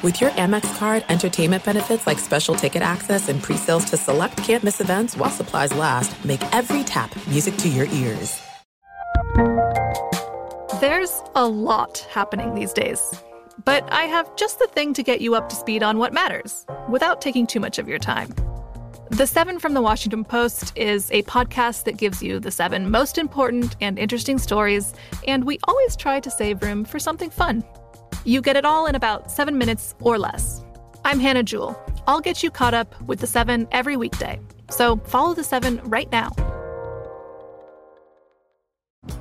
With your Amex card, entertainment benefits like special ticket access and pre-sales to select campus events while supplies last, make every tap music to your ears. There's a lot happening these days, but I have just the thing to get you up to speed on what matters without taking too much of your time. The Seven from the Washington Post is a podcast that gives you the seven most important and interesting stories, and we always try to save room for something fun. You get it all in about seven minutes or less. I'm Hannah Jewell. I'll get you caught up with the seven every weekday. So follow the seven right now.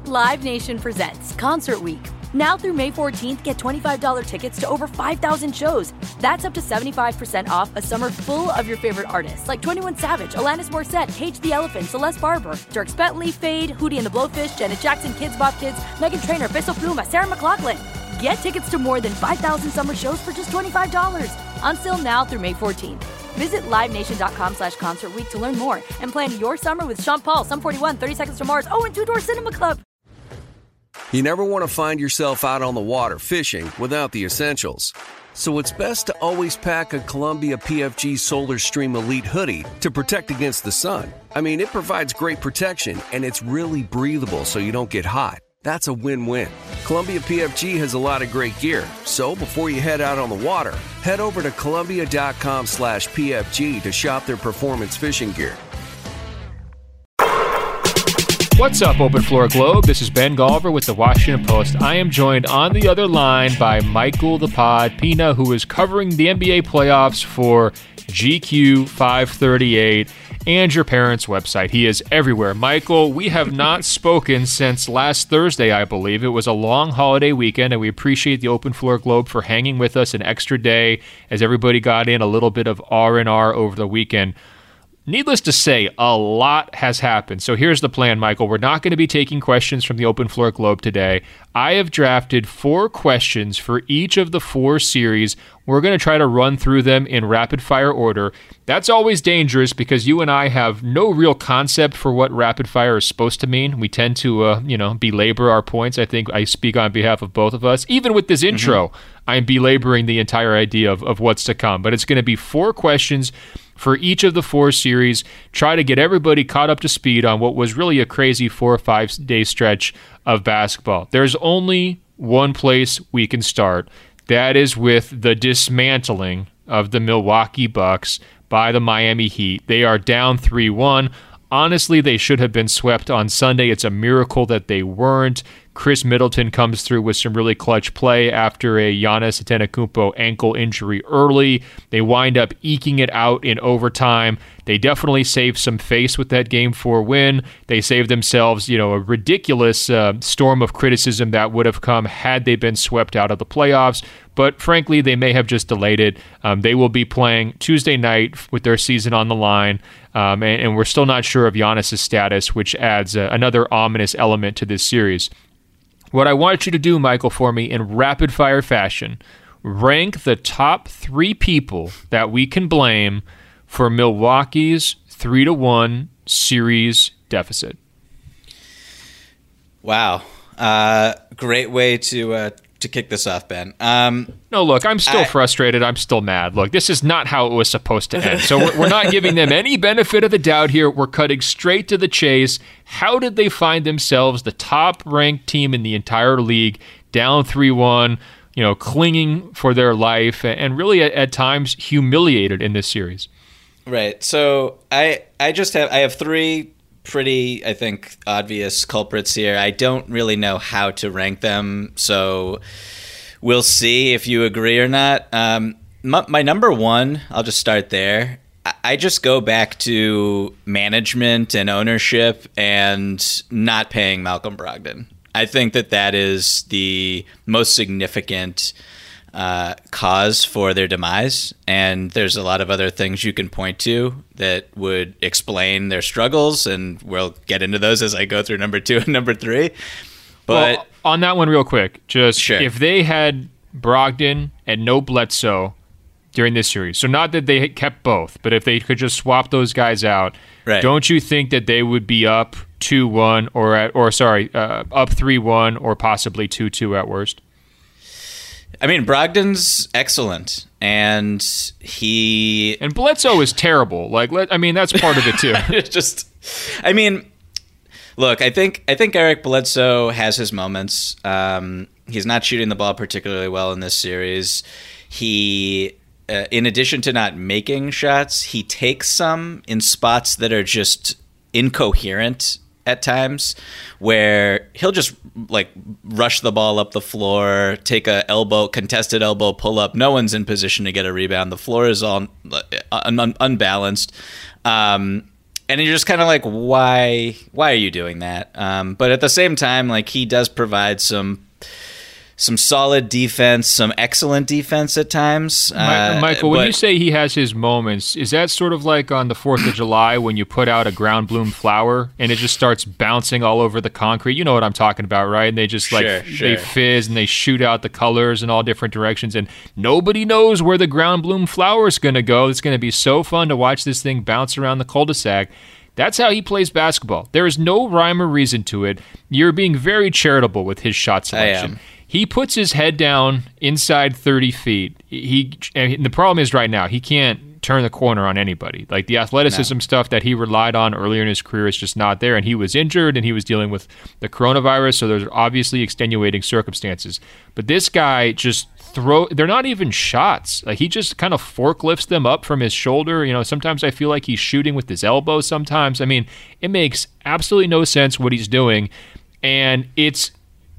Live Nation presents Concert Week. Now through May 14th, get $25 tickets to over 5,000 shows. That's up to 75% off a summer full of your favorite artists like 21 Savage, Alanis Morissette, Cage the Elephant, Celeste Barber, Dierks Bentley, Fade, Hootie and the Blowfish, Janet Jackson, Kidz Bop Kids, Meghan Trainor, Peso Pluma, Sarah McLachlan. Get tickets to more than 5,000 summer shows for just $25. Until now through May 14th. Visit LiveNation.com slash Concert to learn more and plan your summer with Sean Paul, Sum 41, 30 Seconds to Mars, oh, and Two Door Cinema Club. You never want to find yourself out on the water fishing without the essentials. So it's best to always pack a Columbia PFG Solar Stream Elite hoodie to protect against the sun. I mean, it provides great protection and it's really breathable so you don't get hot. That's a win-win. Columbia PFG has a lot of great gear, so before you head out on the water, head over to Columbia.com slash PFG to shop their performance fishing gear. What's up, Open Floor Globe? This is Ben Golliver with the Washington Post. I am joined on the other line by Michael the Pod Pina, who is covering the NBA playoffs for GQ 538 and your parents' website. He is everywhere. Michael, we have not spoken since last Thursday, I believe. It was a long holiday weekend, and we appreciate the Open Floor Globe for hanging with us an extra day as everybody got in a little bit of R&R over the weekend. Needless to say, a lot has happened. So here's the plan, Michael. We're not going to be taking questions from the Open Floor Globe today. I have drafted four questions for each of the four series. We're going to try to run through them in rapid fire order. That's always dangerous because you and I have no real concept for what rapid fire is supposed to mean. We tend to, uh, you know, belabor our points. I think I speak on behalf of both of us. Even with this intro, mm-hmm. I'm belaboring the entire idea of, of what's to come. But it's going to be four questions for each of the four series, try to get everybody caught up to speed on what was really a crazy four or five day stretch of basketball. There's only one place we can start. That is with the dismantling of the Milwaukee Bucks by the Miami Heat. They are down 3 1. Honestly, they should have been swept on Sunday. It's a miracle that they weren't. Khris Middleton comes through with some really clutch play after a Giannis Antetokounmpo ankle injury early. They wind up eking it out in overtime. They definitely saved some face with that game four win. They saved themselves, you know, a ridiculous uh, storm of criticism that would have come had they been swept out of the playoffs. But frankly, they may have just delayed it. Um, they will be playing Tuesday night with their season on the line. Um, and, and, we're still not sure of Giannis' status, which adds uh, another ominous element to this series. What I want you to do, Michael, for me in rapid fire fashion, rank the top three people that we can blame for Milwaukee's three to one series deficit. Wow. Uh, great way to uh, to kick this off, Ben. Um, no, look, I'm still I, frustrated. I'm still mad. Look, this is not how it was supposed to end. So we're, we're not giving them any benefit of the doubt here. We're cutting straight to the chase. How did they find themselves the top ranked team in the entire league, down 3 1, you know, clinging for their life, and really at, at times humiliated in this series? Right. So I I just have I have three pretty, I think, obvious culprits here. I don't really know how to rank them, so we'll see if you agree or not. Um, my, my, number one, I'll just start there. I, I just go back to management and ownership and not paying Malcolm Brogdon. I think that that is the most significant uh, cause for their demise. And there's a lot of other things you can point to that would explain their struggles. And we'll get into those as I go through number two and number three. But well, on that one, real quick, just sure. if they had Brogdon and no Bledsoe during this series, so not that they kept both, but if they could just swap those guys out, right. don't you think that they would be up two one or at, or sorry, uh, up three one or possibly two two at worst? I mean, Brogdon's excellent, and he and Bledsoe is terrible. Like, let, I mean, that's part of it too. It's just, I mean, look, I think I think Eric Bledsoe has his moments. Um, he's not shooting the ball particularly well in this series. He, uh, in addition to not making shots, he takes some in spots that are just incoherent at times where he'll just like rush the ball up the floor, take a elbow contested elbow pull up. No one's in position to get a rebound. The floor is all uh, un- unbalanced. Um, and you're just kind of like, why? Why are you doing that? Um, but at the same time, like he does provide some some solid defense, some excellent defense at times. Uh, Michael, when you say he has his moments, is that sort of like on the Fourth of July when you put out a ground bloom flower and it just starts bouncing all over the concrete? You know what I'm talking about, right? And they just like sure, sure. they fizz and they shoot out the colors in all different directions, and nobody knows where the ground bloom flower is going to go. It's going to be so fun to watch this thing bounce around the cul-de-sac. That's how he plays basketball. There is no rhyme or reason to it. You're being very charitable with his shot selection he puts his head down inside 30 feet. He and the problem is right now he can't turn the corner on anybody. Like the athleticism no. stuff that he relied on earlier in his career is just not there. And he was injured and he was dealing with the coronavirus, so there's obviously extenuating circumstances. But this guy just throw they're not even shots. Like he just kind of forklifts them up from his shoulder. You know, sometimes I feel like he's shooting with his elbow sometimes. I mean, it makes absolutely no sense what he's doing. And it's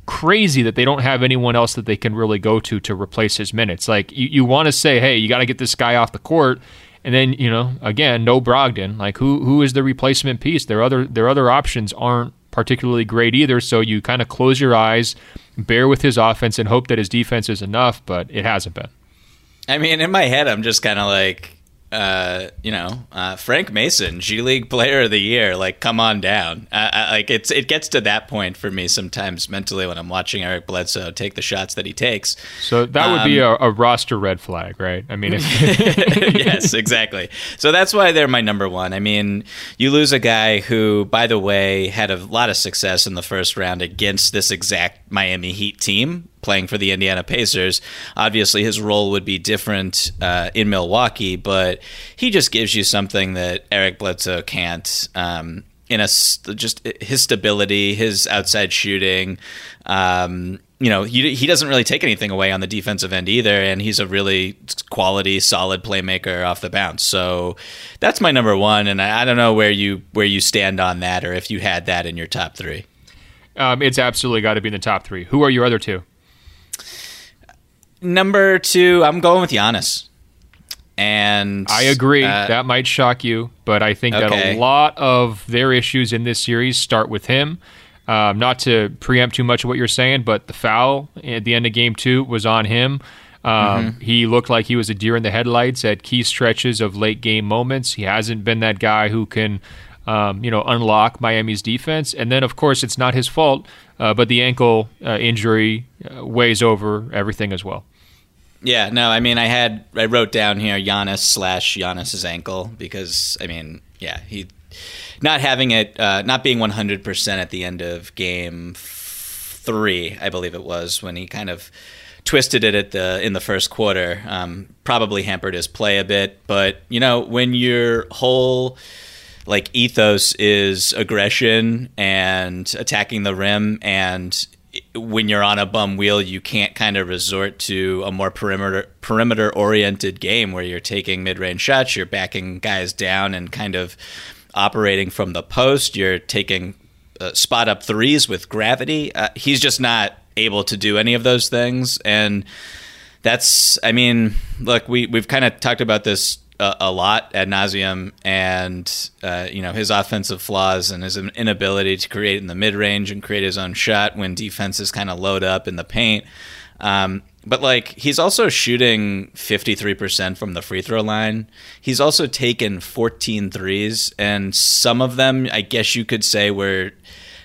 crazy that they don't have anyone else that they can really go to to replace his minutes. Like you, you want to say, hey, you got to get this guy off the court, and then you know, again, no Brogdon. Like who who is the replacement piece? Their other their other options aren't particularly great either. So you kind of close your eyes, bear with his offense, and hope that his defense is enough. But it hasn't been. I mean, in my head, I'm just kind of like, uh, you know, uh, Frank Mason, G League Player of the Year. Like, come on down. Uh, uh, like, it's it gets to that point for me sometimes mentally when I'm watching Eric Bledsoe take the shots that he takes. So that would um, be a, a, roster red flag, right? I mean, yes, exactly. So that's why they're my number one. I mean, you lose a guy who, by the way, had a lot of success in the first round against this exact Miami Heat team playing for the Indiana Pacers. Obviously, his role would be different uh, in Milwaukee, but he just gives you something that Eric Bledsoe can't. Um, in a just his stability, his outside shooting. Um, you know, he, doesn't really take anything away on the defensive end either, and he's a really quality, solid playmaker off the bounce. So that's my number one, and I, I don't know where you where you stand on that, or if you had that in your top three. Um, it's absolutely got to be in the top three. Who are your other two? Number two, I'm going with Giannis. And I agree. Uh, that might shock you, but I think okay. that a lot of their issues in this series start with him. Um, not to preempt too much of what you're saying, but the foul at the end of game two was on him. Um, mm-hmm. He looked like he was a deer in the headlights at key stretches of late game moments. He hasn't been that guy who can, um, you know, unlock Miami's defense. And then, of course, it's not his fault, uh, but the ankle uh, injury uh, weighs over everything as well. Yeah, no, I mean, I had I wrote down here Giannis slash Giannis's ankle because I mean, yeah, he not having it, uh, not being one hundred percent at the end of game three, I believe it was when he kind of twisted it at the in the first quarter, um, probably hampered his play a bit. But you know, when your whole like ethos is aggression and attacking the rim and when you're on a bum wheel, you can't kind of resort to a more perimeter perimeter oriented game where you're taking mid range shots, you're backing guys down and kind of operating from the post. You're taking uh, spot up threes with gravity. Uh, he's just not able to do any of those things, and that's. I mean, look, we we've kind of talked about this a, lot ad nauseum, and uh, you know his offensive flaws and his inability to create in the mid range and create his own shot when defenses kind of load up in the paint. Um, but like he's also shooting 53% from the free throw line. He's also taken 14 threes and some of them I guess you could say were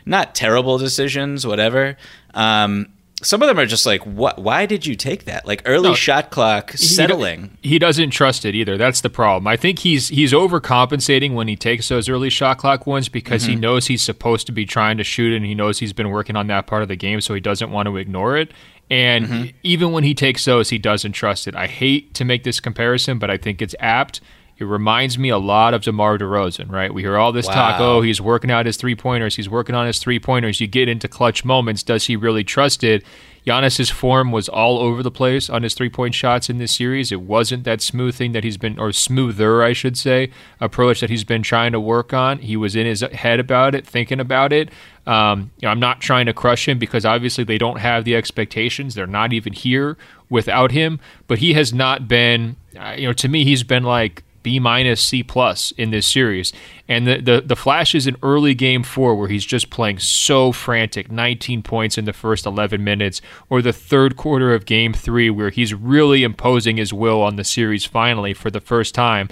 not terrible decisions, whatever. Um, some of them are just like, what? Why did you take that? Like early no, shot clock settling. He, he, doesn't trust it either. That's the problem. I think he's he's overcompensating when he takes those early shot clock ones because mm-hmm. he knows he's supposed to be trying to shoot and he knows he's been working on that part of the game, so he doesn't want to ignore it. And mm-hmm. even when he takes those, he doesn't trust it. I hate to make this comparison, but I think it's apt. It reminds me a lot of DeMar DeRozan, right? We hear all this wow. talk, oh, he's working out his three pointers, he's working on his three pointers. You get into clutch moments. Does he really trust it? Giannis's form was all over the place on his three point shots in this series. It wasn't that smooth thing that he's been, or smoother, I should say, approach that he's been trying to work on. He was in his head about it, thinking about it. Um, you know, I'm not trying to crush him because obviously they don't have the expectations. They're not even here without him. But he has not been, uh, you know, to me, he's been like B minus C plus in this series. And the, the the flashes in early game four where he's just playing so frantic, 19 points in the first 11 minutes, or the third quarter of game three where he's really imposing his will on the series finally for the first time.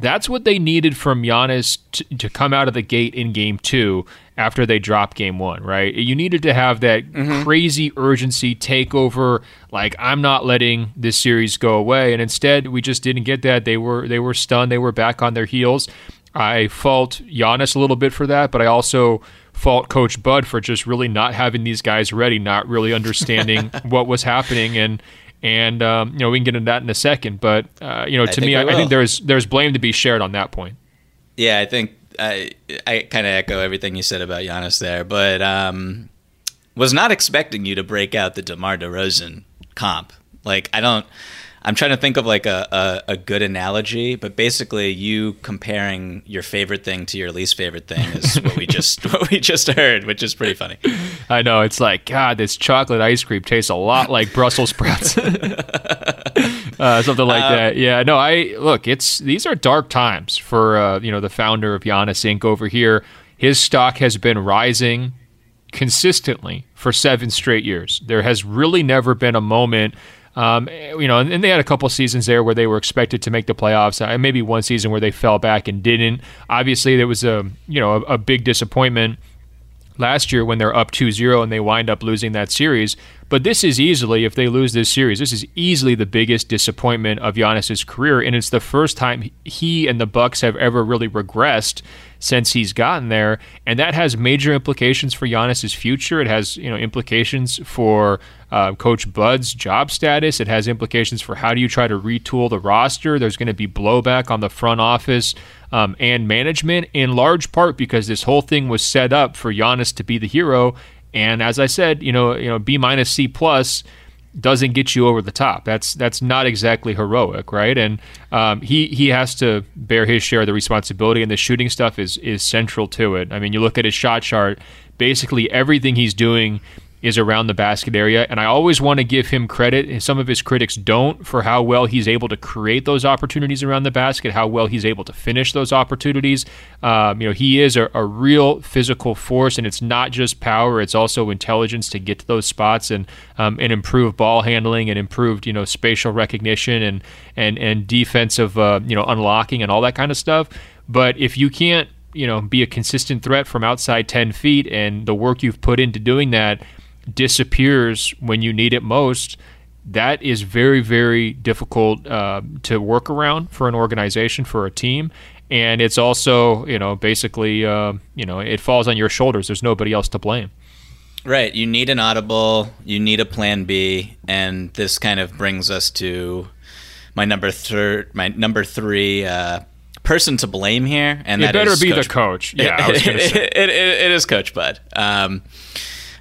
That's what they needed from Giannis to, to come out of the gate in game two after they dropped game one, right? You needed to have that mm-hmm. crazy urgency take over. Like I'm not letting this series go away, and instead we just didn't get that. They were they were stunned. They were back on their heels. I fault Giannis a little bit for that, but I also fault Coach Bud for just really not having these guys ready, not really understanding what was happening, and and um, you know we can get into that in a second. But uh, you know, to I me, I, I think there's there's blame to be shared on that point. Yeah, I think I I kind of echo everything you said about Giannis there, but um, was not expecting you to break out the DeMar DeRozan comp. Like I don't. I'm trying to think of like a, a, a, good analogy, but basically, you comparing your favorite thing to your least favorite thing is what we just what we just heard, which is pretty funny. I know it's like God, this chocolate ice cream tastes a lot like Brussels sprouts, uh, something like um, that. Yeah, no, I look. It's these are dark times for uh, you know the founder of Giannis Inc. over here. His stock has been rising consistently for seven straight years. There has really never been a moment um, you know, and, and, they had a couple seasons there where they were expected to make the playoffs. Uh, maybe one season where they fell back and didn't. Obviously, there was a you know a, a big disappointment last year when they're up 2-0 and they wind up losing that series. But this is easily, if they lose this series, this is easily the biggest disappointment of Giannis's career, and it's the first time he and the Bucks have ever really regressed since he's gotten there, and that has major implications for Giannis's future. It has you know implications for uh, Coach Bud's job status. It has implications for how do you try to retool the roster. There's going to be blowback on the front office um, and management, in large part because this whole thing was set up for Giannis to be the hero. And as I said, you know, you know, B minus C plus doesn't get you over the top. That's that's not exactly heroic, right? And um, he he has to bear his share of the responsibility, and the shooting stuff is is central to it. I mean, you look at his shot chart. Basically, everything he's doing is around the basket area. And I always want to give him credit, and some of his critics don't, for how well he's able to create those opportunities around the basket, how well he's able to finish those opportunities. Um, you know, he is a, a, real physical force, and it's not just power; it's also intelligence to get to those spots and um, and improve ball handling and improved you know spatial recognition and and and defensive uh, you know unlocking and all that kind of stuff. But if you can't you know be a consistent threat from outside 10 feet and the work you've put into doing that disappears when you need it most, that is very, very difficult uh, to work around for an organization, for a team. And it's also, you know, basically, uh, you know, it falls on your shoulders. There's nobody else to blame. Right. You need an audible, you need a plan B. And this kind of brings us to my number third, my number three uh, person to blame here. And it that better be Coach, the coach. Yeah, it, it, it, it is Coach Bud. Um,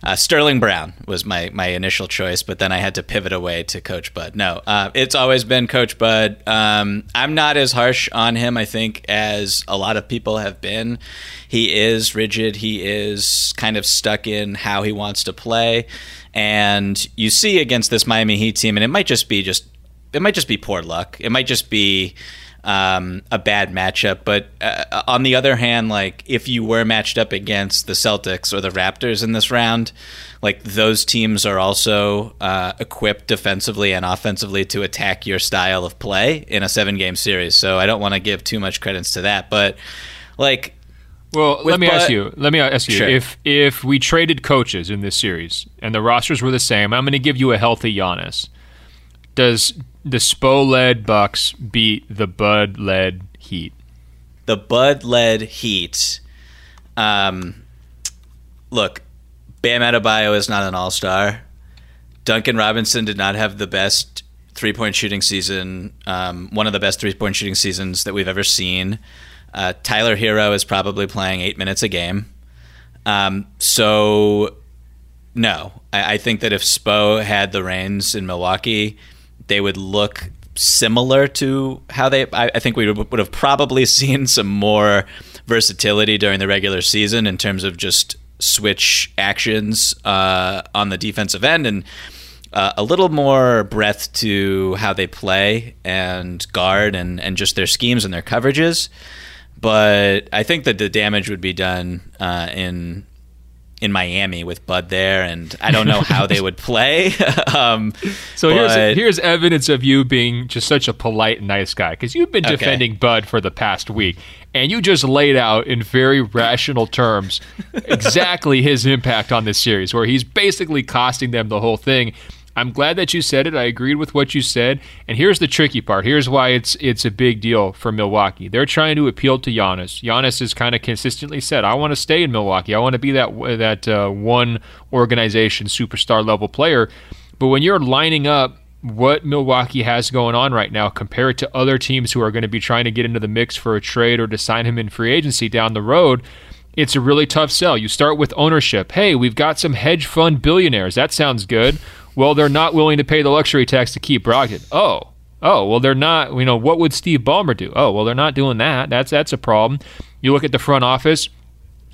uh, Sterling Brown was my my initial choice, but then I had to pivot away to Coach Bud. No, uh, it's always been Coach Bud. Um, I'm not as harsh on him, I think, as a lot of people have been. He is rigid. He is kind of stuck in how he wants to play, and you see against this Miami Heat team, and it might just be just it might just be poor luck. It might just be um, a bad matchup. But uh, on the other hand, like if you were matched up against the Celtics or the Raptors in this round, like those teams are also uh, equipped defensively and offensively to attack your style of play in a seven game series. So I don't want to give too much credence to that, but like Well, let me Bud- ask you. Let me ask you. Sure. If if we traded coaches in this series and the rosters were the same, I'm going to give you a healthy Giannis. Does the Spo led Bucks beat the Bud led Heat? the Bud led Heat. Um, look, Bam Adebayo is not an all star. Duncan Robinson did not have the best three point shooting season, um, one of the best three point shooting seasons that we've ever seen. Uh, Tyler Herro is probably playing eight minutes a game. Um, so, no, I, I think that if Spo had the reins in Milwaukee, they would look similar to how they. I, I think we would, have probably seen some more versatility during the regular season in terms of just switch actions uh, on the defensive end and uh, a little more breadth to how they play and guard and, and just their schemes and their coverages. But I think that the damage would be done uh, in in Miami with Bud there, and I don't know how they would play. um, So but- here's here's evidence of you being just such a polite, nice guy because you've been Okay. defending Bud for the past week, and you just laid out in very rational terms exactly his impact on this series, where he's basically costing them the whole thing. I'm glad that you said it. I agreed with what you said. And here's the tricky part. Here's why it's it's a big deal for Milwaukee. They're trying to appeal to Giannis. Giannis has kind of consistently said, "I want to stay in Milwaukee. I want to be that that uh, one organization superstar level player." But when you're lining up what Milwaukee has going on right now compared to other teams who are going to be trying to get into the mix for a trade or to sign him in free agency down the road, it's a really tough sell. You start with ownership. Hey, we've got some hedge fund billionaires. That sounds good. Well, they're not willing to pay the luxury tax to keep Brogdon. Oh, oh, well, they're not. You know, what would Steve Ballmer do? Oh, well, they're not doing that. That's that's a problem. You look at the front office.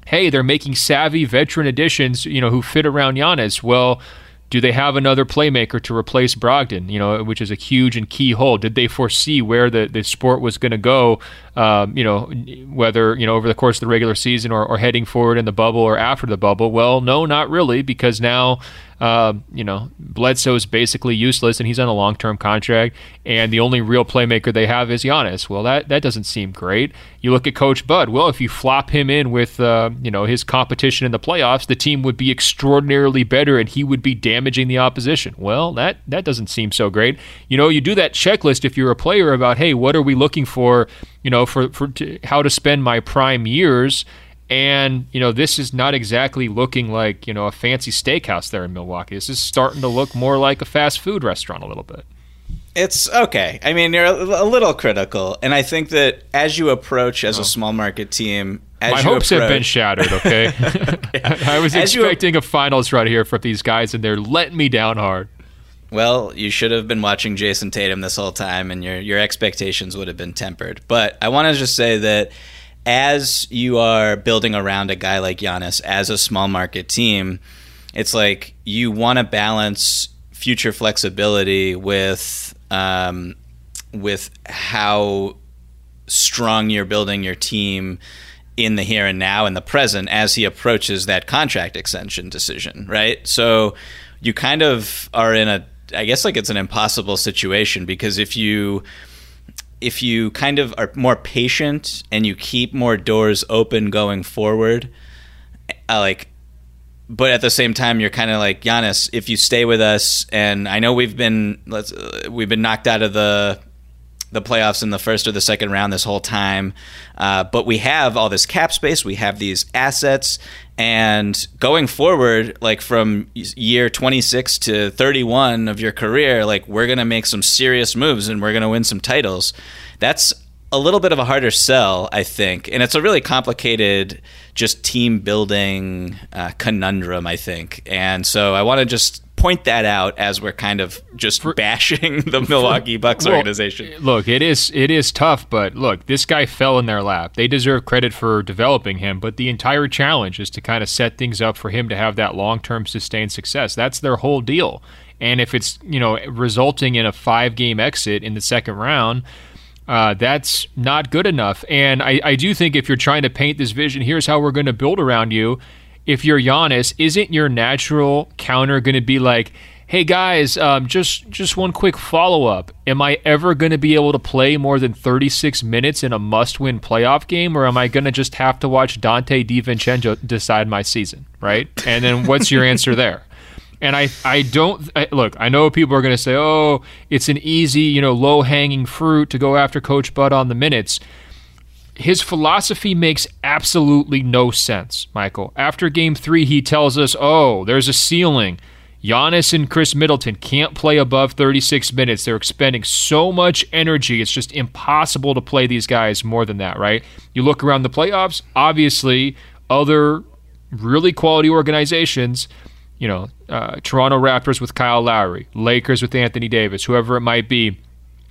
Hey, they're making savvy veteran additions. You know, who fit around Giannis. Well. Do they have another playmaker to replace Brogdon? You know, which is a huge and key hole. Did they foresee where the, the sport was going to go? Um, you know, whether you know over the course of the regular season or, or heading forward in the bubble or after the bubble. Well, no, not really, because now uh, you know Bledsoe is basically useless and he's on a long term contract, and the only real playmaker they have is Giannis. Well, that that doesn't seem great. You look at Coach Bud. Well, if you flop him in with uh, you know his competition in the playoffs, the team would be extraordinarily better, and he would be damaging the opposition. Well, that that doesn't seem so great. You know, you do that checklist if you're a player about hey, what are we looking for? You know, for for to, how to spend my prime years. And you know, this is not exactly looking like you know a fancy steakhouse there in Milwaukee. This is starting to look more like a fast food restaurant a little bit. It's okay. I mean, you're a, a little critical, and I think that as you approach as a oh. small market team, as Oh. My you hopes have been shattered. Okay, I was As you- expecting a finals run here from these guys, and they're letting me down hard. Well, you should have been watching Jayson Tatum this whole time, and your your expectations would have been tempered. But I want to just say that as you are building around a guy like Giannis as a small market team, it's like you want to balance future flexibility with um, with how strong you're building your team in the here and now in the present as he approaches that contract extension decision, right? So you kind of are in a I guess like it's an impossible situation because if you if you kind of are more patient and you keep more doors open going forward, uh, like but at the same time you're kind of like Giannis if you stay with us and I know we've been let's uh, we've been knocked out of the the playoffs in the first or the second round this whole time. Uh, but we have all this cap space, we have these assets, and going forward, like from year 26 to 31 of your career, like we're going to make some serious moves and we're going to win some titles. That's a little bit of a harder sell, I think. And it's a really complicated, just team building uh, conundrum, I think. And so I want to just point that out as we're kind of just bashing the Milwaukee Bucks Well, organization. Look, it is it is tough, but look, this guy fell in their lap. They deserve credit for developing him, but the entire challenge is to kind of set things up for him to have that long-term sustained success. That's their whole deal. And if it's, you know, resulting in a 5-game exit in the second round, uh, that's not good enough. And I, I do think if you're trying to paint this vision, here's how we're going to build around you. If you're Giannis, isn't your natural counter going to be like, Hey guys, um, just just one quick follow up. Am I ever going to be able to play more than 36 minutes in a must win playoff game, or am I going to just have to watch Donte DiVincenzo decide my season? Right? And then what's your answer there? And I, I don't I, look. I know people are going to say, "Oh, it's an easy, you know, low hanging fruit to go after Coach Bud on the minutes." His philosophy makes absolutely no sense, Michael. After Game Three, he tells us, "Oh, there's a ceiling." Giannis and Khris Middleton can't play above 36 minutes. They're expending so much energy. It's just impossible to play these guys more than that, right? You look around the playoffs, obviously, other really quality organizations, you know, uh, Toronto Raptors with Kyle Lowry, Lakers with Anthony Davis, whoever it might be.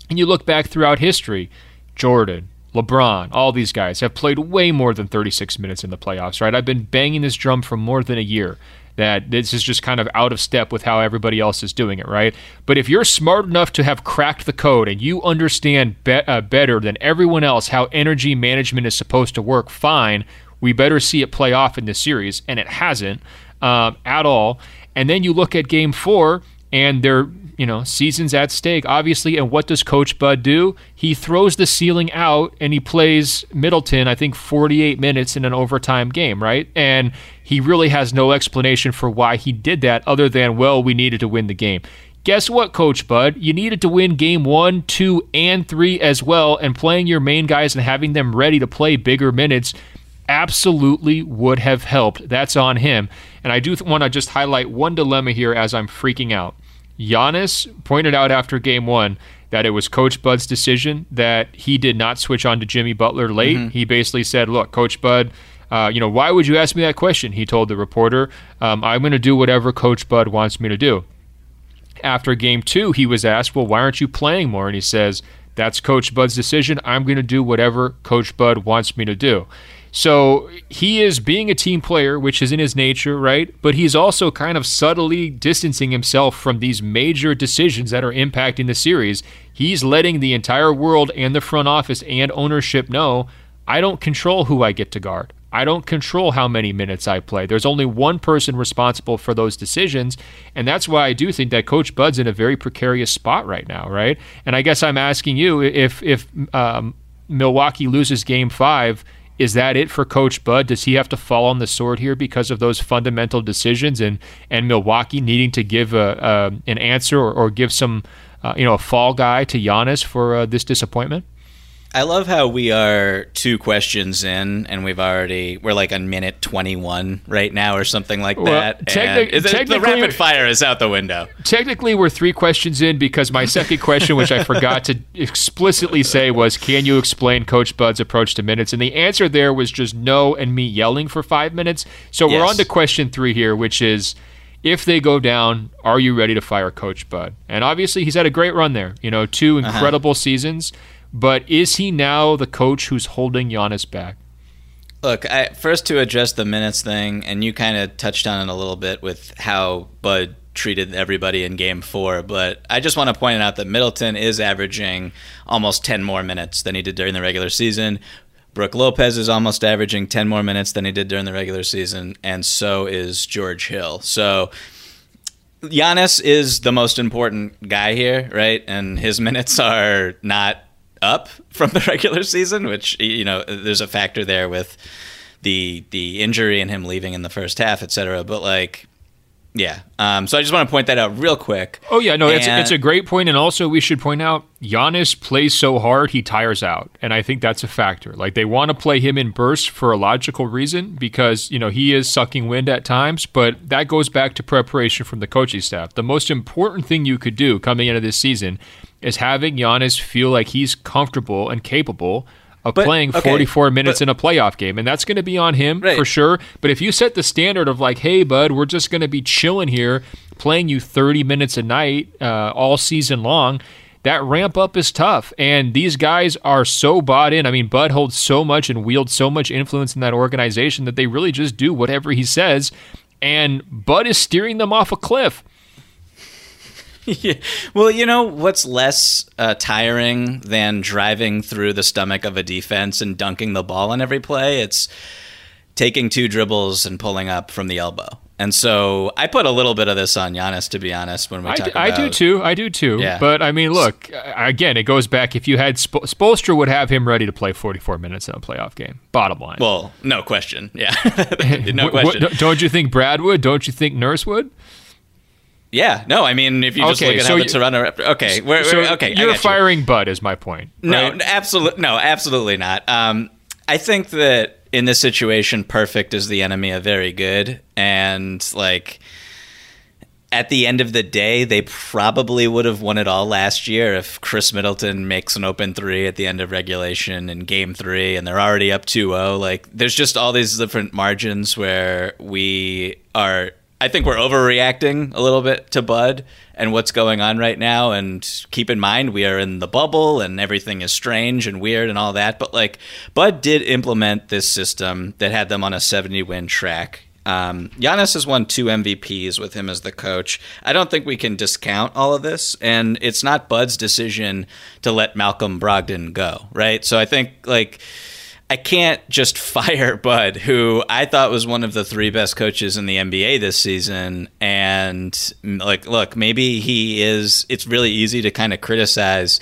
And you look back throughout history, Jordan, LeBron, all these guys have played way more than 36 minutes in the playoffs, right? I've been banging this drum for more than a year that this is just kind of out of step with how everybody else is doing it, right? But if you're smart enough to have cracked the code and you understand be- uh, better than everyone else how energy management is supposed to work, fine. We better see it play off in this series, and it hasn't um, at all. And then you look at Game Four, and they're you know, seasons at stake, obviously. And what does Coach Bud do? He throws the ceiling out and he plays Middleton, I think, 48 minutes in an overtime game, right? And he really has no explanation for why he did that other than, well, we needed to win the game. Guess what, Coach Bud? You needed to win game one, two, and three as well, and playing your main guys and having them ready to play bigger minutes absolutely would have helped. That's on him. And I do th- want to just highlight one dilemma here as I'm freaking out. Giannis pointed out after game one that it was Coach Bud's decision that he did not switch on to Jimmy Butler late. Mm-hmm. He basically said, Look, Coach Bud, uh, you know, why would you ask me that question? He told the reporter, um, I'm going to do whatever Coach Bud wants me to do. After game two, he was asked, Well, why aren't you playing more? And he says, That's Coach Bud's decision. I'm going to do whatever Coach Bud wants me to do. So he is being a team player, which is in his nature, right? But he's also kind of subtly distancing himself from these major decisions that are impacting the series. He's letting the entire world and the front office and ownership know I don't control who I get to guard. I don't control how many minutes I play. There's only one person responsible for those decisions. And that's why I do think that Coach Bud's in a very precarious spot right now, right? And I guess I'm asking you if, if um, Milwaukee loses game five, is that it for Coach Bud? Does he have to fall on the sword here because of those fundamental decisions and and Milwaukee needing to give a, a an answer or, or give some uh, you know a fall guy to Giannis for uh, this disappointment? I love how we are two questions in, and we've already we're like on minute twenty one right now, or something like that. Well, techni- technically, the rapid fire is out the window. Technically, we're three questions in because my second question, which I forgot to explicitly say, was, "Can you explain Coach Bud's approach to minutes?" And the answer there was just no, and me yelling for five minutes. So yes. we're on to question three here, which is if they go down, are you ready to fire Coach Bud? And obviously, he's had a great run there. You know, two uh-huh. incredible uh-huh. seasons. But is he now the coach who's holding Giannis back? Look, I, first to address the minutes thing, and you kind of touched on it a little bit with how Bud treated everybody in game four. But I just want to point out that Middleton is averaging almost 10 more minutes than he did during the regular season. Brook Lopez is almost averaging 10 more minutes than he did during the regular season, and so is George Hill. So Giannis is the most important guy here, right? And his minutes are not up from the regular season, which you know there's a factor there with the the injury and him leaving in the first half, et cetera. But like, yeah. Um, so I just want to point that out real quick. Oh yeah, no, and, it's it's a great point, and also we should point out Giannis plays so hard he tires out, and I think that's a factor. Like they want to play him in bursts for a logical reason because you know he is sucking wind at times, but that goes back to preparation from the coaching staff. The most important thing you could do coming into this season is having Giannis feel like he's comfortable and capable of but, playing 44 okay, minutes but, in a playoff game. And that's going to be on him right. for sure. But if you set the standard of like, hey, bud, we're just going to be chilling here, playing you 30 minutes a night uh, all season long, that ramp up is tough. And these guys are so bought in. I mean, Bud holds so much and wields so much influence in that organization that they really just do whatever he says. And Bud is steering them off a cliff. yeah. Well, you know what's less uh, tiring than driving through the stomach of a defense and dunking the ball on every play? It's taking two dribbles and pulling up from the elbow. And so I put a little bit of this on Giannis, to be honest, when we I, talk do, about. I do too. I do too. Yeah. But I mean, look again. It goes back. If you had Sp- Spoelstra, would have him ready to play 44 minutes in a playoff game. Bottom line. Well, no question. Yeah, no What- what- question. don't you think Brad would? Don't you think Nurse would? Yeah, no. I mean, if you just Okay, look at so how the Toronto. Okay, we're, So we're- okay. You're got you. firing Bud, is my point. No, absolutely, no, absolutely not. Um, I think that in this situation, perfect is the enemy of very good, and like at the end of the day, they probably would have won it all last year if Khris Middleton makes an open three at the end of regulation in game three and they're already up 2 0. Like, there's just all these different margins where we are. I think we're overreacting a little bit to Bud and what's going on right now. And keep in mind, we are in the bubble and everything is strange and weird and all that. But like, Bud did implement this system that had them on a 70 win track. Um, Giannis has won two MVPs with him as the coach. I don't think we can discount all of this, and it's not Bud's decision to let Malcolm Brogdon go, right? So I think like I can't just fire Bud, who I thought was one of the three best coaches in the NBA this season, and like, look, maybe he is. It's really easy to kind of criticize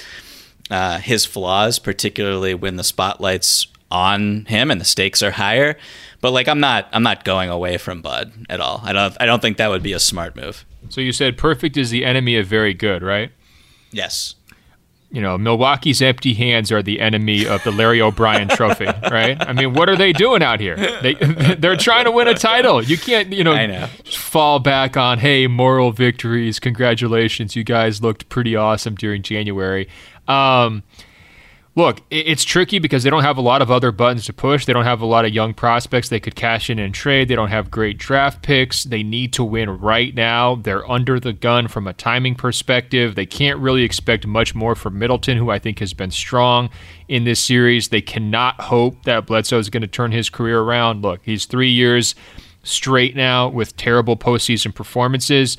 uh, his flaws, particularly when the spotlight's on him and the stakes are higher. But like, I'm not, I'm not going away from Bud at all. I don't, I don't think that would be a smart move. So you said perfect is the enemy of very good, right? Yes. You know, Milwaukee's empty hands are the enemy of the Larry O'Brien Trophy, right? I mean, what are they doing out here? They they're trying to win a title. You can't, you know, know. fall back on hey, moral victories. Congratulations, you guys looked pretty awesome during January. Um, look, it's tricky because they don't have a lot of other buttons to push. They don't have a lot of young prospects they could cash in and trade. They don't have great draft picks. They need to win right now. They're under the gun from a timing perspective. They can't really expect much more from Middleton, who I think has been strong in this series. They cannot hope that Bledsoe is going to turn his career around. Look, he's three years straight now with terrible postseason performances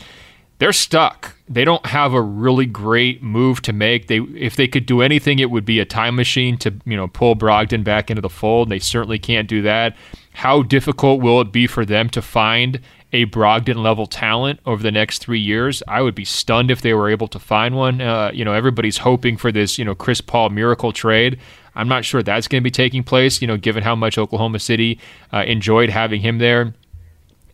they're stuck. They don't have a really great move to make. They if they could do anything, it would be a time machine to you know pull Brogdon back into the fold. They certainly can't do that. How difficult will it be for them to find a Brogdon level talent over the next three years? I would be stunned if they were able to find one. Uh, you know, everybody's hoping for this you know Chris Paul miracle trade. I'm not sure that's going to be taking place. You know, given how much Oklahoma City uh, enjoyed having him there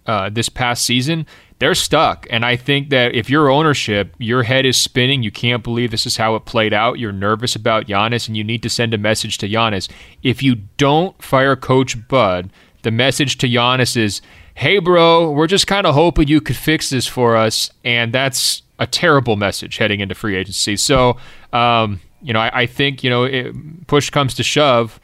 uh, this past season, they're stuck. And I think that if your ownership, your head is spinning, you can't believe this is how it played out. You're nervous about Giannis, and you need to send a message to Giannis. If you don't fire Coach Bud, the message to Giannis is, "Hey, bro, we're just kind of hoping you could fix this for us," and that's a terrible message heading into free agency. So, um, you know, I, I think you know, it, push comes to shove.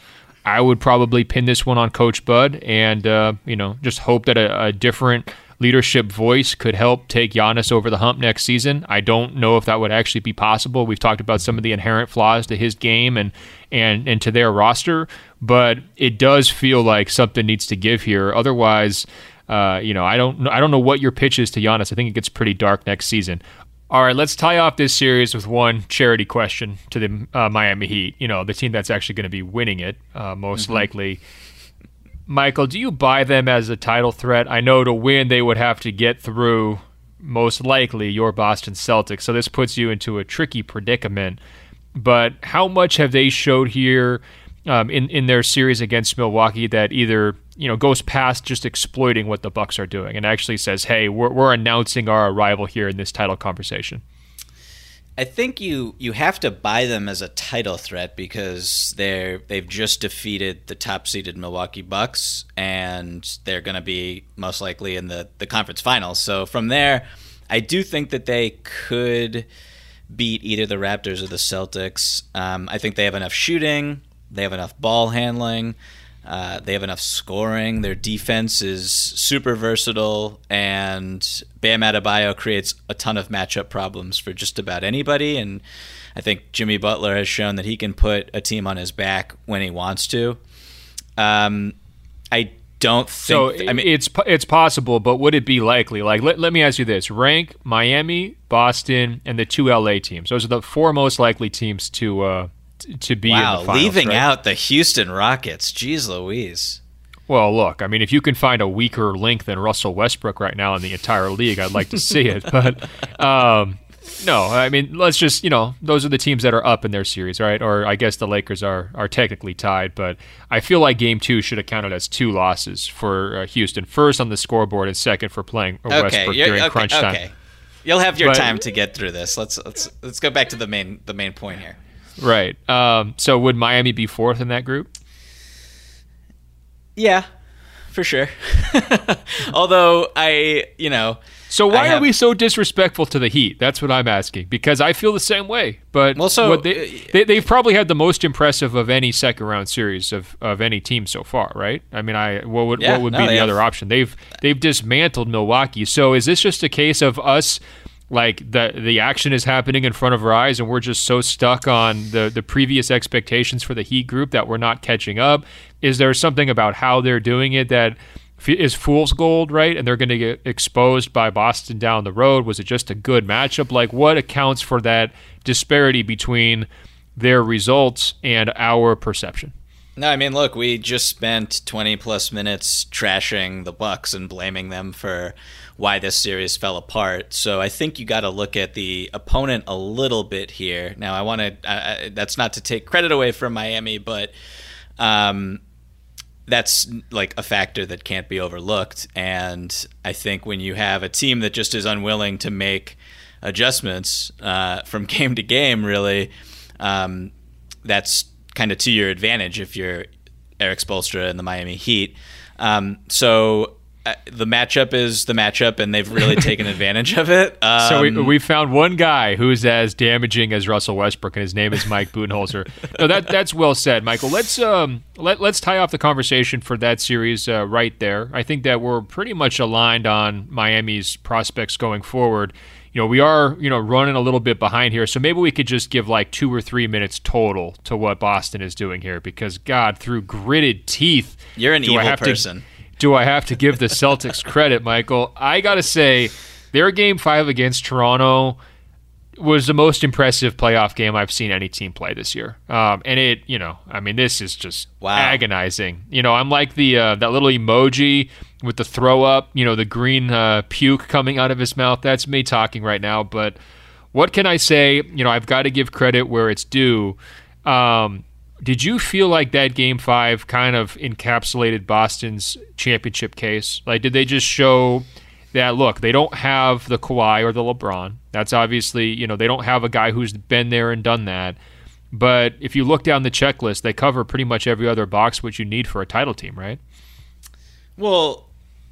I would probably pin this one on Coach Bud, and uh, you know, just hope that a, a different leadership voice could help take Giannis over the hump next season. I don't know if that would actually be possible. We've talked about some of the inherent flaws to his game and and and to their roster, but it does feel like something needs to give here. Otherwise, uh, you know, I don't I don't know what your pitch is to Giannis. I think it gets pretty dark next season. All right, let's tie off this series with one charity question to the uh, Miami Heat. You know, the team that's actually going to be winning it, uh, most likely. Michael, do you buy them as a title threat? I know to win, they would have to get through, most likely, your Boston Celtics. So this puts you into a tricky predicament. But how much have they showed here um, in in their series against Milwaukee that either you know goes past just exploiting what the Bucks are doing and actually says, "Hey, we're, we're announcing our arrival here in this title conversation." I think you you have to buy them as a title threat because they're they've just defeated the top seeded Milwaukee Bucks and they're going to be most likely in the the conference finals. So from there, I do think that they could beat either the Raptors or the Celtics. Um, I think they have enough shooting, they have enough ball handling. Uh, they have enough scoring. Their defense is super versatile, and Bam Adebayo creates a ton of matchup problems for just about anybody. And I think Jimmy Butler has shown that he can put a team on his back when he wants to. Um, I don't think. So. I mean, it's it's possible, but would it be likely? Like, let, let me ask you this: rank Miami, Boston, and the two LA teams. Those are the four most likely teams to uh, to be in wow, leaving right? out the Houston Rockets. Jeez Louise. Well, look, I mean, if you can find a weaker link than Russell Westbrook right now in the entire league, I'd like to see it. But um, no, I mean, let's just you know, those are the teams that are up in their series, right? Or I guess the Lakers are are technically tied, but I feel like Game Two should have counted as two losses for uh, Houston, first on the scoreboard and second for playing Westbrook during okay, crunch time. Okay. You'll have your but, time to get through this. Let's let's let's go back to the main the main point here. Right. Um, so would Miami be fourth in that group? Yeah, for sure. Although I, you know, so why have, are we so disrespectful to the Heat? That's what I'm asking because I feel the same way. But well, so they, uh, they have probably had the most impressive of any second round series of, of any team so far, right? I mean, I what would yeah, what would no, be the have, other option? They've they've dismantled Milwaukee. So is this just a case of us? Like the the action is happening in front of our eyes and we're just so stuck on the the previous expectations for the heat group that we're not catching up. Is there something about how they're doing it that is fool's gold right? And they're going to get exposed by boston down the road. Was it just a good matchup? Like what accounts for that disparity between their results and our perception no, I mean, look, we just spent 20 plus minutes trashing the Bucks and blaming them for why this series fell apart. So I think you got to look at the opponent a little bit here. Now, I want to, that's not to take credit away from Miami, but um, that's like a factor that can't be overlooked. And I think when you have a team that just is unwilling to make adjustments uh, from game to game, really, um, that's kind of to your advantage if you're Erik Spoelstra and the Miami Heat. Um, so uh, the matchup is the matchup, and they've really taken advantage of it. Um, so we, we found one guy who's as damaging as Russell Westbrook, and his name is Mike Budenholzer. no, that that's well said, Michael. Let's um let let's tie off the conversation for that series uh, right there. I think that we're pretty much aligned on Miami's prospects going forward. You know, we are you know running a little bit behind here, so maybe we could just give like two or three minutes total to what Boston is doing here, because God, through gritted teeth, you're an evil person. To, do I have to give the Celtics credit, Michael? I got to say, their game five against Toronto was the most impressive playoff game I've seen any team play this year. Um, and it, you know, I mean, this is just wow. agonizing. You know, I'm like the uh, that little emoji with the throw up. You know, the green uh, puke coming out of his mouth. That's me talking right now. But what can I say? You know, I've got to give credit where it's due. Um, did you feel like that game five kind of encapsulated Boston's championship case? Like, did they just show that look, they don't have the Kawhi or the LeBron? That's obviously, you know, they don't have a guy who's been there and done that. But if you look down the checklist, they cover pretty much every other box which you need for a title team, right? Well,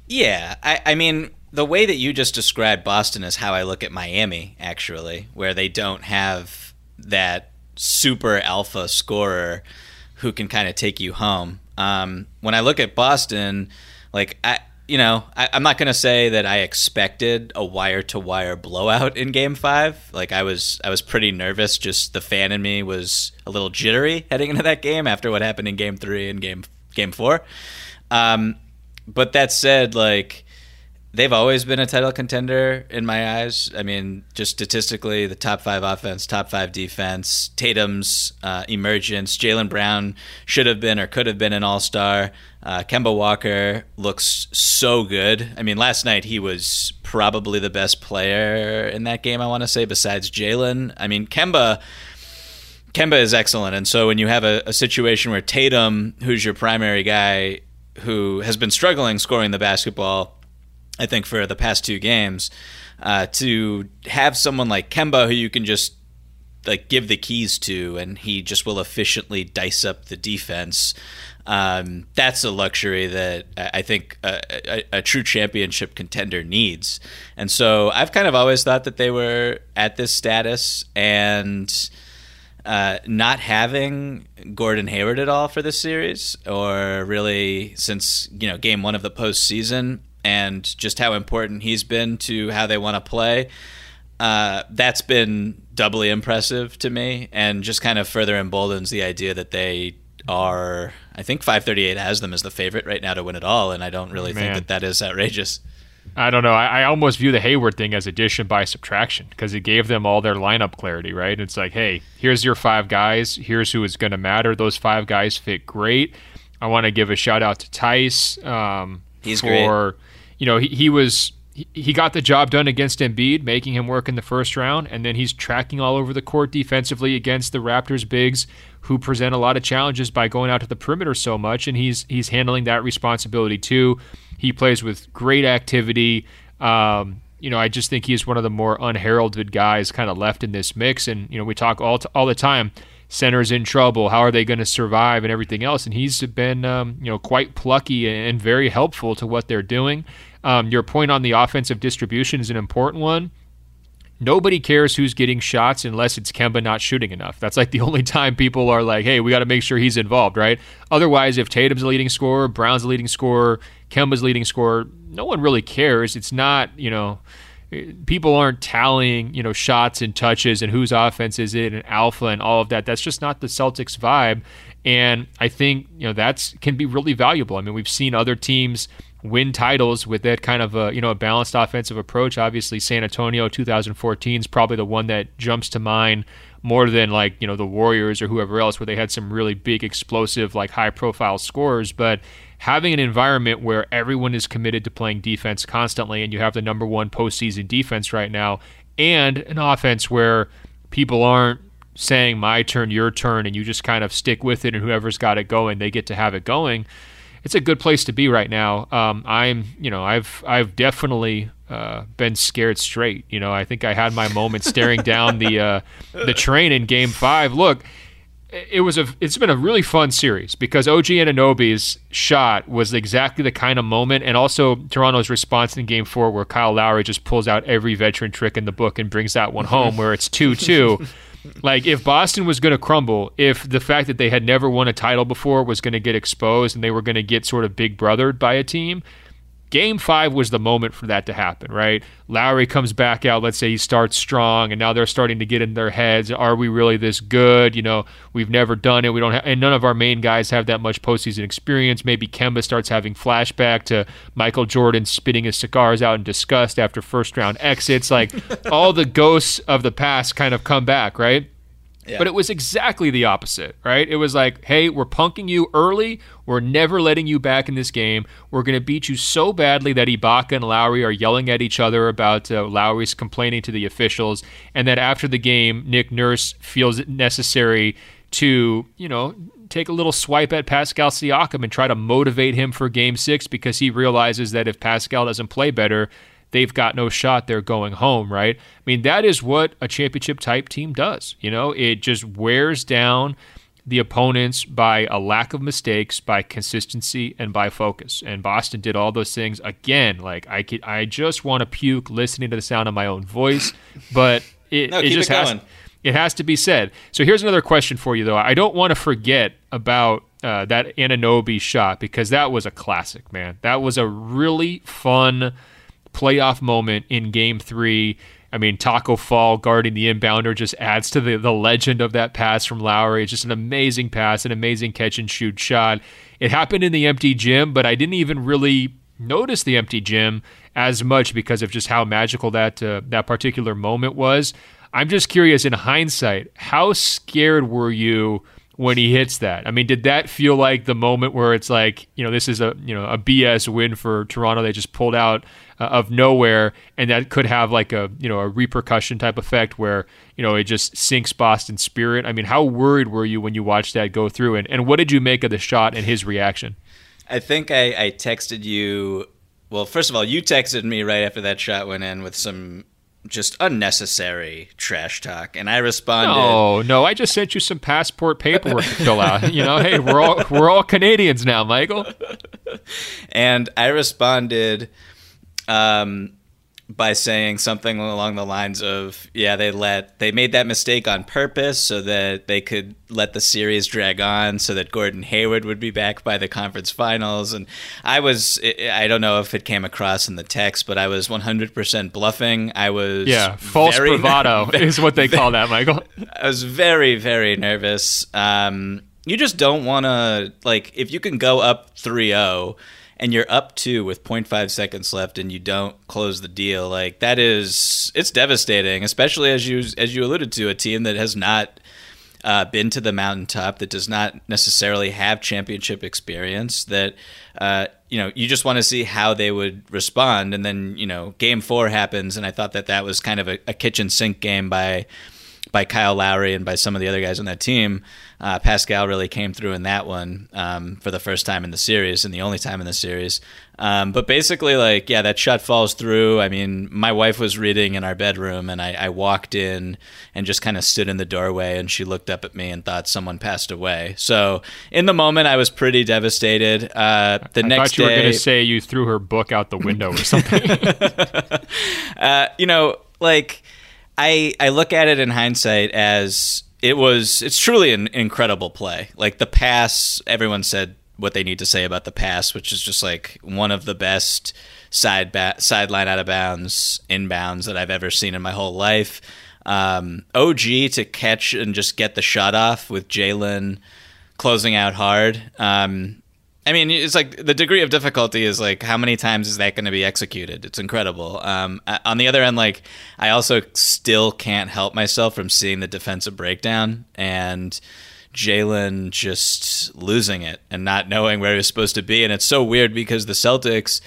yeah. I, I mean, the way that you just described Boston is how I look at Miami, actually, where they don't have that super alpha scorer who can kind of take you home. Um, when I look at Boston, like I, you know, I, am not gonna say that I expected a wire to wire blowout in Game Five. Like I was, I was pretty nervous. Just the fan in me was a little jittery heading into that game after what happened in Game Three and Game Game Four. Um, but that said, like they've always been a title contender in my eyes. I mean, just statistically, the top five offense, top five defense, Tatum's uh, emergence, Jaylen Brown should have been or could have been an all star. Uh, Kemba Walker looks so good. I mean, last night he was probably the best player in that game, I want to say, besides Jaylen. I mean, Kemba. Kemba is excellent, and so when you have a, a situation where Tatum, who's your primary guy, who has been struggling scoring the basketball, I think for the past two games, uh, to have someone like Kemba who you can just like give the keys to, and he just will efficiently dice up the defense. Um, that's a luxury that I think a, a, a, true championship contender needs. And so I've kind of always thought that they were at this status and. Uh, not having Gordon Hayward at all for this series, or really since you know game one of the postseason, and just how important he's been to how they want to play. Uh, that's been doubly impressive to me, and just kind of further emboldens the idea that they are. I think 538 has them as the favorite right now to win it all, and I don't really Man. think that that is outrageous. I don't know. I, I, almost view the Hayward thing as addition by subtraction because it gave them all their lineup clarity, right? It's like, hey, here's your five guys. Here's who is going to matter. Those five guys fit great. I want to give a shout out to Theis. Um, He's for, great. You know, he, he was he, got the job done against Embiid, making him work in the first round, and then he's tracking all over the court defensively against the Raptors bigs, who present a lot of challenges by going out to the perimeter so much, and he's he's handling that responsibility too. He plays with great activity. Um, you know, I just think he's one of the more unheralded guys kind of left in this mix, and you know, we talk all all the time. Center's in trouble. How are they going to survive and everything else? And he's been, um, you know, quite plucky and very helpful to what they're doing. Um, your point on the offensive distribution is an important one. Nobody cares who's getting shots unless it's Kemba not shooting enough. That's like the only time people are like, hey, we got to make sure he's involved, right? Otherwise, if Tatum's the leading scorer, Brown's the leading scorer, Kemba's leading scorer, no one really cares. It's not, you know, people aren't tallying, you know, shots and touches and whose offense is it and alpha and all of that. That's just not the Celtics vibe. And I think, you know, that's can be really valuable. I mean, we've seen other teams win titles with that kind of a you know a balanced offensive approach. Obviously, San Antonio 2014 is probably the one that jumps to mind more than like you know the Warriors or whoever else, where they had some really big, explosive, like high profile scores. But having an environment where everyone is committed to playing defense constantly, and you have the number one postseason defense right now, and an offense where people aren't saying my turn, your turn, and you just kind of stick with it, and whoever's got it going, they get to have it going it's a good place to be right now. Um, I'm, you know, I've I've definitely uh, been scared straight. You know, I think I had my moment staring down the uh, the train in Game Five. Look, it was a it's been a really fun series because OG Anunoby's shot was exactly the kind of moment, and also Toronto's response in Game Four, where Kyle Lowry just pulls out every veteran trick in the book and brings that one home, where it's two two. like if Boston was going to crumble, if the fact that they had never won a title before was going to get exposed and they were going to get sort of big brothered by a team, Game five was the moment for that to happen, right? Lowry comes back out. Let's say he starts strong, and now they're starting to get in their heads. Are we really this good? You know, we've never done it. We don't, have, and none of our main guys have that much postseason experience. Maybe Kemba starts having flashback to Michael Jordan spitting his cigars out in disgust after first round exits. Like all the ghosts of the past kind of come back, right? Yeah. But it was exactly the opposite, right? It was like, hey, we're punking you early. We're never letting you back in this game. We're going to beat you so badly that Ibaka and Lowry are yelling at each other about uh, Lowry's complaining to the officials. And that after the game, Nick Nurse feels it necessary to, you know, take a little swipe at Pascal Siakam and try to motivate him for game six because he realizes that if Pascal doesn't play better, they've got no shot. They're going home, right? I mean, that is what a championship type team does. You know, it just wears down the opponents by a lack of mistakes, by consistency, and by focus. And Boston did all those things again. Like I could, I just want to puke listening to the sound of my own voice, but it, no, it just it has. It has to be said. So here's another question for you, though. I don't want to forget about uh, that Anunoby shot because that was a classic, man. That was a really fun playoff moment in game three. I mean, Taco Fall guarding the inbounder just adds to the, the legend of that pass from Lowry. It's just an amazing pass, an amazing catch and shoot shot. It happened in the empty gym, but I didn't even really notice the empty gym as much because of just how magical that uh, that particular moment was. I'm just curious in hindsight, how scared were you when he hits that? I mean, did that feel like the moment where it's like, you know, this is a, you know, a BS win for Toronto they just pulled out uh, of nowhere, and that could have like a you know a repercussion type effect where you know it just sinks Boston's spirit. I mean, how worried were you when you watched that go through, and and what did you make of the shot and his reaction? I think I, I texted you. Well, first of all, you texted me right after that shot went in with some just unnecessary trash talk, and I responded. No, no, I just sent you some passport paperwork to fill out. You know, hey, we're all we're all Canadians now, Michael. and I responded um, by saying something along the lines of, "Yeah, they let they made that mistake on purpose so that they could let the series drag on, so that Gordon Hayward would be back by the conference finals." And I was, I don't know if it came across in the text, but I was 100% bluffing. I was, yeah, false bravado is what they call that, Michael. I was very, very nervous. Um, you just don't want to like if you can go up 3-0 and you're up two with 0.5 seconds left and you don't close the deal, like that is it's devastating, especially as you as you alluded to, a team that has not uh, been to the mountaintop, that does not necessarily have championship experience, that uh, you know you just want to see how they would respond, and then you know game four happens, and I thought that that was kind of a, a kitchen sink game by by Kyle Lowry and by some of the other guys on that team. Uh, Pascal really came through in that one um, for the first time in the series and the only time in the series. Um, but basically, like, yeah, that shot falls through. I mean, my wife was reading in our bedroom, and I, I walked in and just kind of stood in the doorway, and she looked up at me and thought someone passed away. So in the moment, I was pretty devastated. Uh, the I next thought you day, were going to say you threw her book out the window or something. uh, you know, like I I look at it in hindsight as it was it's truly an incredible play. Like the pass, everyone said what they need to say about the pass, which is just like one of the best side ba- sideline out of bounds inbounds that I've ever seen in my whole life. Um, OG to catch and just get the shot off with Jaylen closing out hard. Um, I mean, it's like the degree of difficulty is like how many times is that going to be executed? It's incredible. Um, on the other end, like I also still can't help myself from seeing the defensive breakdown and Jaylen just losing it and not knowing where he was supposed to be. And it's so weird because the Celtics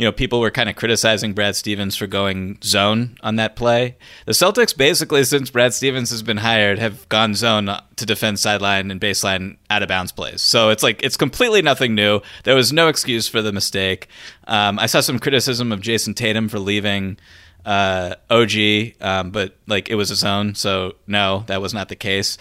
you know, people were kind of criticizing Brad Stevens for going zone on that play. The Celtics basically, since Brad Stevens has been hired, have gone zone to defend sideline and baseline out of bounds plays. So it's like it's completely nothing new. There was no excuse for the mistake. Um, I saw some criticism of Jayson Tatum for leaving uh, OG, um, but like it was a zone, so no, that was not the case.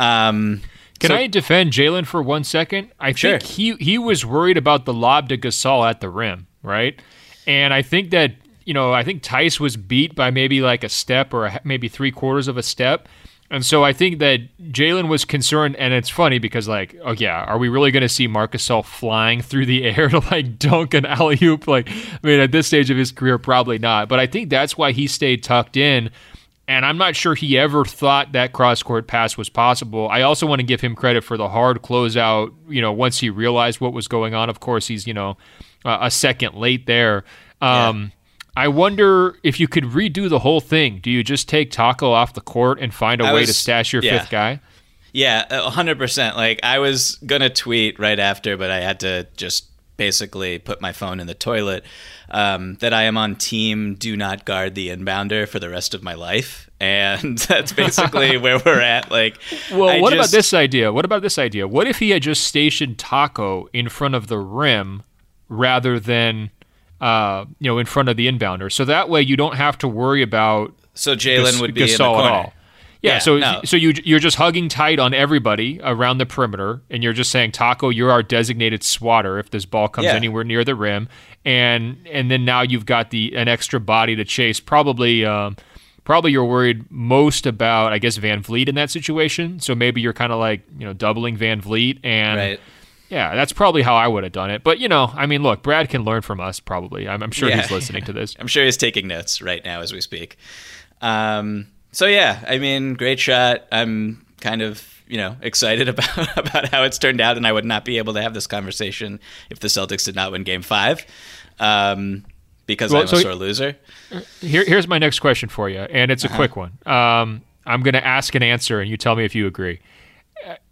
Um, Can so, I defend Jaylen for one second? I sure. think he he was worried about the lob to Gasol at the rim right? And I think that you know I think Theis was beat by maybe like a step or a, maybe three quarters of a step. And so I think that Jaylen was concerned, and it's funny because, like, oh yeah, are we really going to see Marcus Gasol flying through the air to like dunk an alley oop? Like, I mean, at this stage of his career, probably not. But I think that's why he stayed tucked in, and I'm not sure he ever thought that cross court pass was possible. I also want to give him credit for the hard closeout. You know, once he realized what was going on, of course, he's you know uh, a second late there. Um, yeah. I wonder if you could redo the whole thing. Do you just take Taco off the court and find a I way was, to stash your yeah. fifth guy? Yeah, hundred percent. Like I was gonna tweet right after, but I had to just basically put my phone in the toilet. Um, that I am on team do not guard the inbounder for the rest of my life, and that's basically where we're at. Like, well, I what just, about this idea? What about this idea? What if he had just stationed Taco in front of the rim rather than uh, you know in front of the inbounder. So that way you don't have to worry about so Jaylen would be Gasol in the corner. At all. Yeah, yeah, so no. so you you're just hugging tight on everybody around the perimeter, and you're just saying, Taco, you're our designated swatter if this ball comes yeah. anywhere near the rim, and and then now you've got the an extra body to chase. Probably um, probably you're worried most about I guess VanVleet in that situation. So maybe you're kind of like you know doubling VanVleet and. Right yeah, that's probably how I would have done it. But you know, I mean, look, Brad can learn from us. Probably, I'm, I'm sure yeah. he's listening to this. I'm sure he's taking notes right now as we speak. Um, so yeah, I mean, great shot. I'm kind of you know excited about about how it's turned out, and I would not be able to have this conversation if the Celtics did not win Game Five. Um, because well, I'm so a sore loser. Here, here's my next question for you, and it's a uh-huh. quick one. Um, I'm going to ask an answer, and you tell me if you agree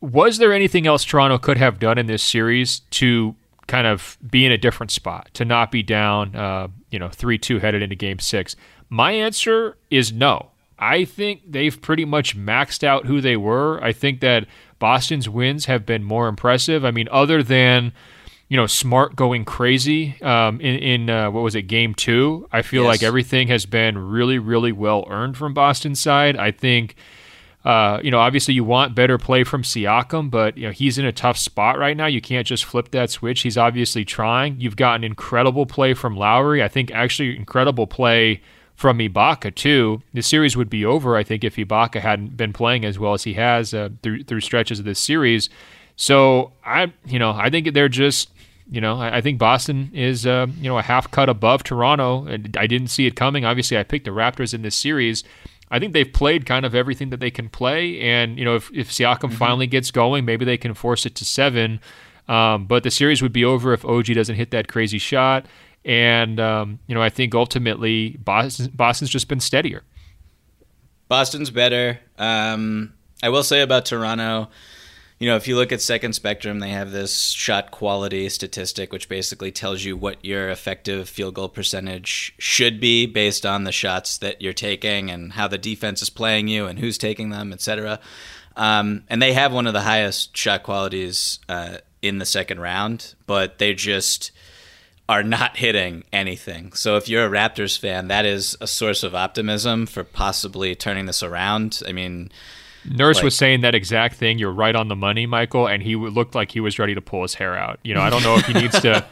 was there anything else Toronto could have done in this series to kind of be in a different spot, to not be down, uh, you know, 3 2 headed into game six? My answer is no. I think they've pretty much maxed out who they were. I think that Boston's wins have been more impressive. I mean, other than you know Smart going crazy um, in in uh, what was it game two, I feel yes. like everything has been really really well earned from Boston's side. I think uh, you know, obviously you want better play from Siakam, but you know he's in a tough spot right now. You can't just flip that switch. He's obviously trying. You've gotten incredible play from Lowry. I think actually incredible play from Ibaka too. The series would be over, I think, if Ibaka hadn't been playing as well as he has uh, through through stretches of this series. So I, you know, I think they're just you know, I, think Boston is, uh, you know, a half cut above Toronto. and I didn't see it coming. Obviously, I picked the Raptors in this series, I think they've played kind of everything that they can play. And, you know, if, if Siakam mm-hmm. finally gets going, maybe they can force it to seven. Um, but the series would be over if OG doesn't hit that crazy shot. And, um, you know, I think ultimately Boston, Boston's just been steadier. Boston's better. Um, I will say about Toronto, you know, if you look at Second Spectrum, they have this shot quality statistic, which basically tells you what your effective field goal percentage should be based on the shots that you're taking and how the defense is playing you and who's taking them, etc. Um, and they have one of the highest shot qualities uh, in the second round, but they just are not hitting anything. So if you're a Raptors fan, that is a source of optimism for possibly turning this around. I mean, Nurse like, was saying that exact thing. You're right on the money, Michael, and he looked like he was ready to pull his hair out. You know, I don't know if he needs to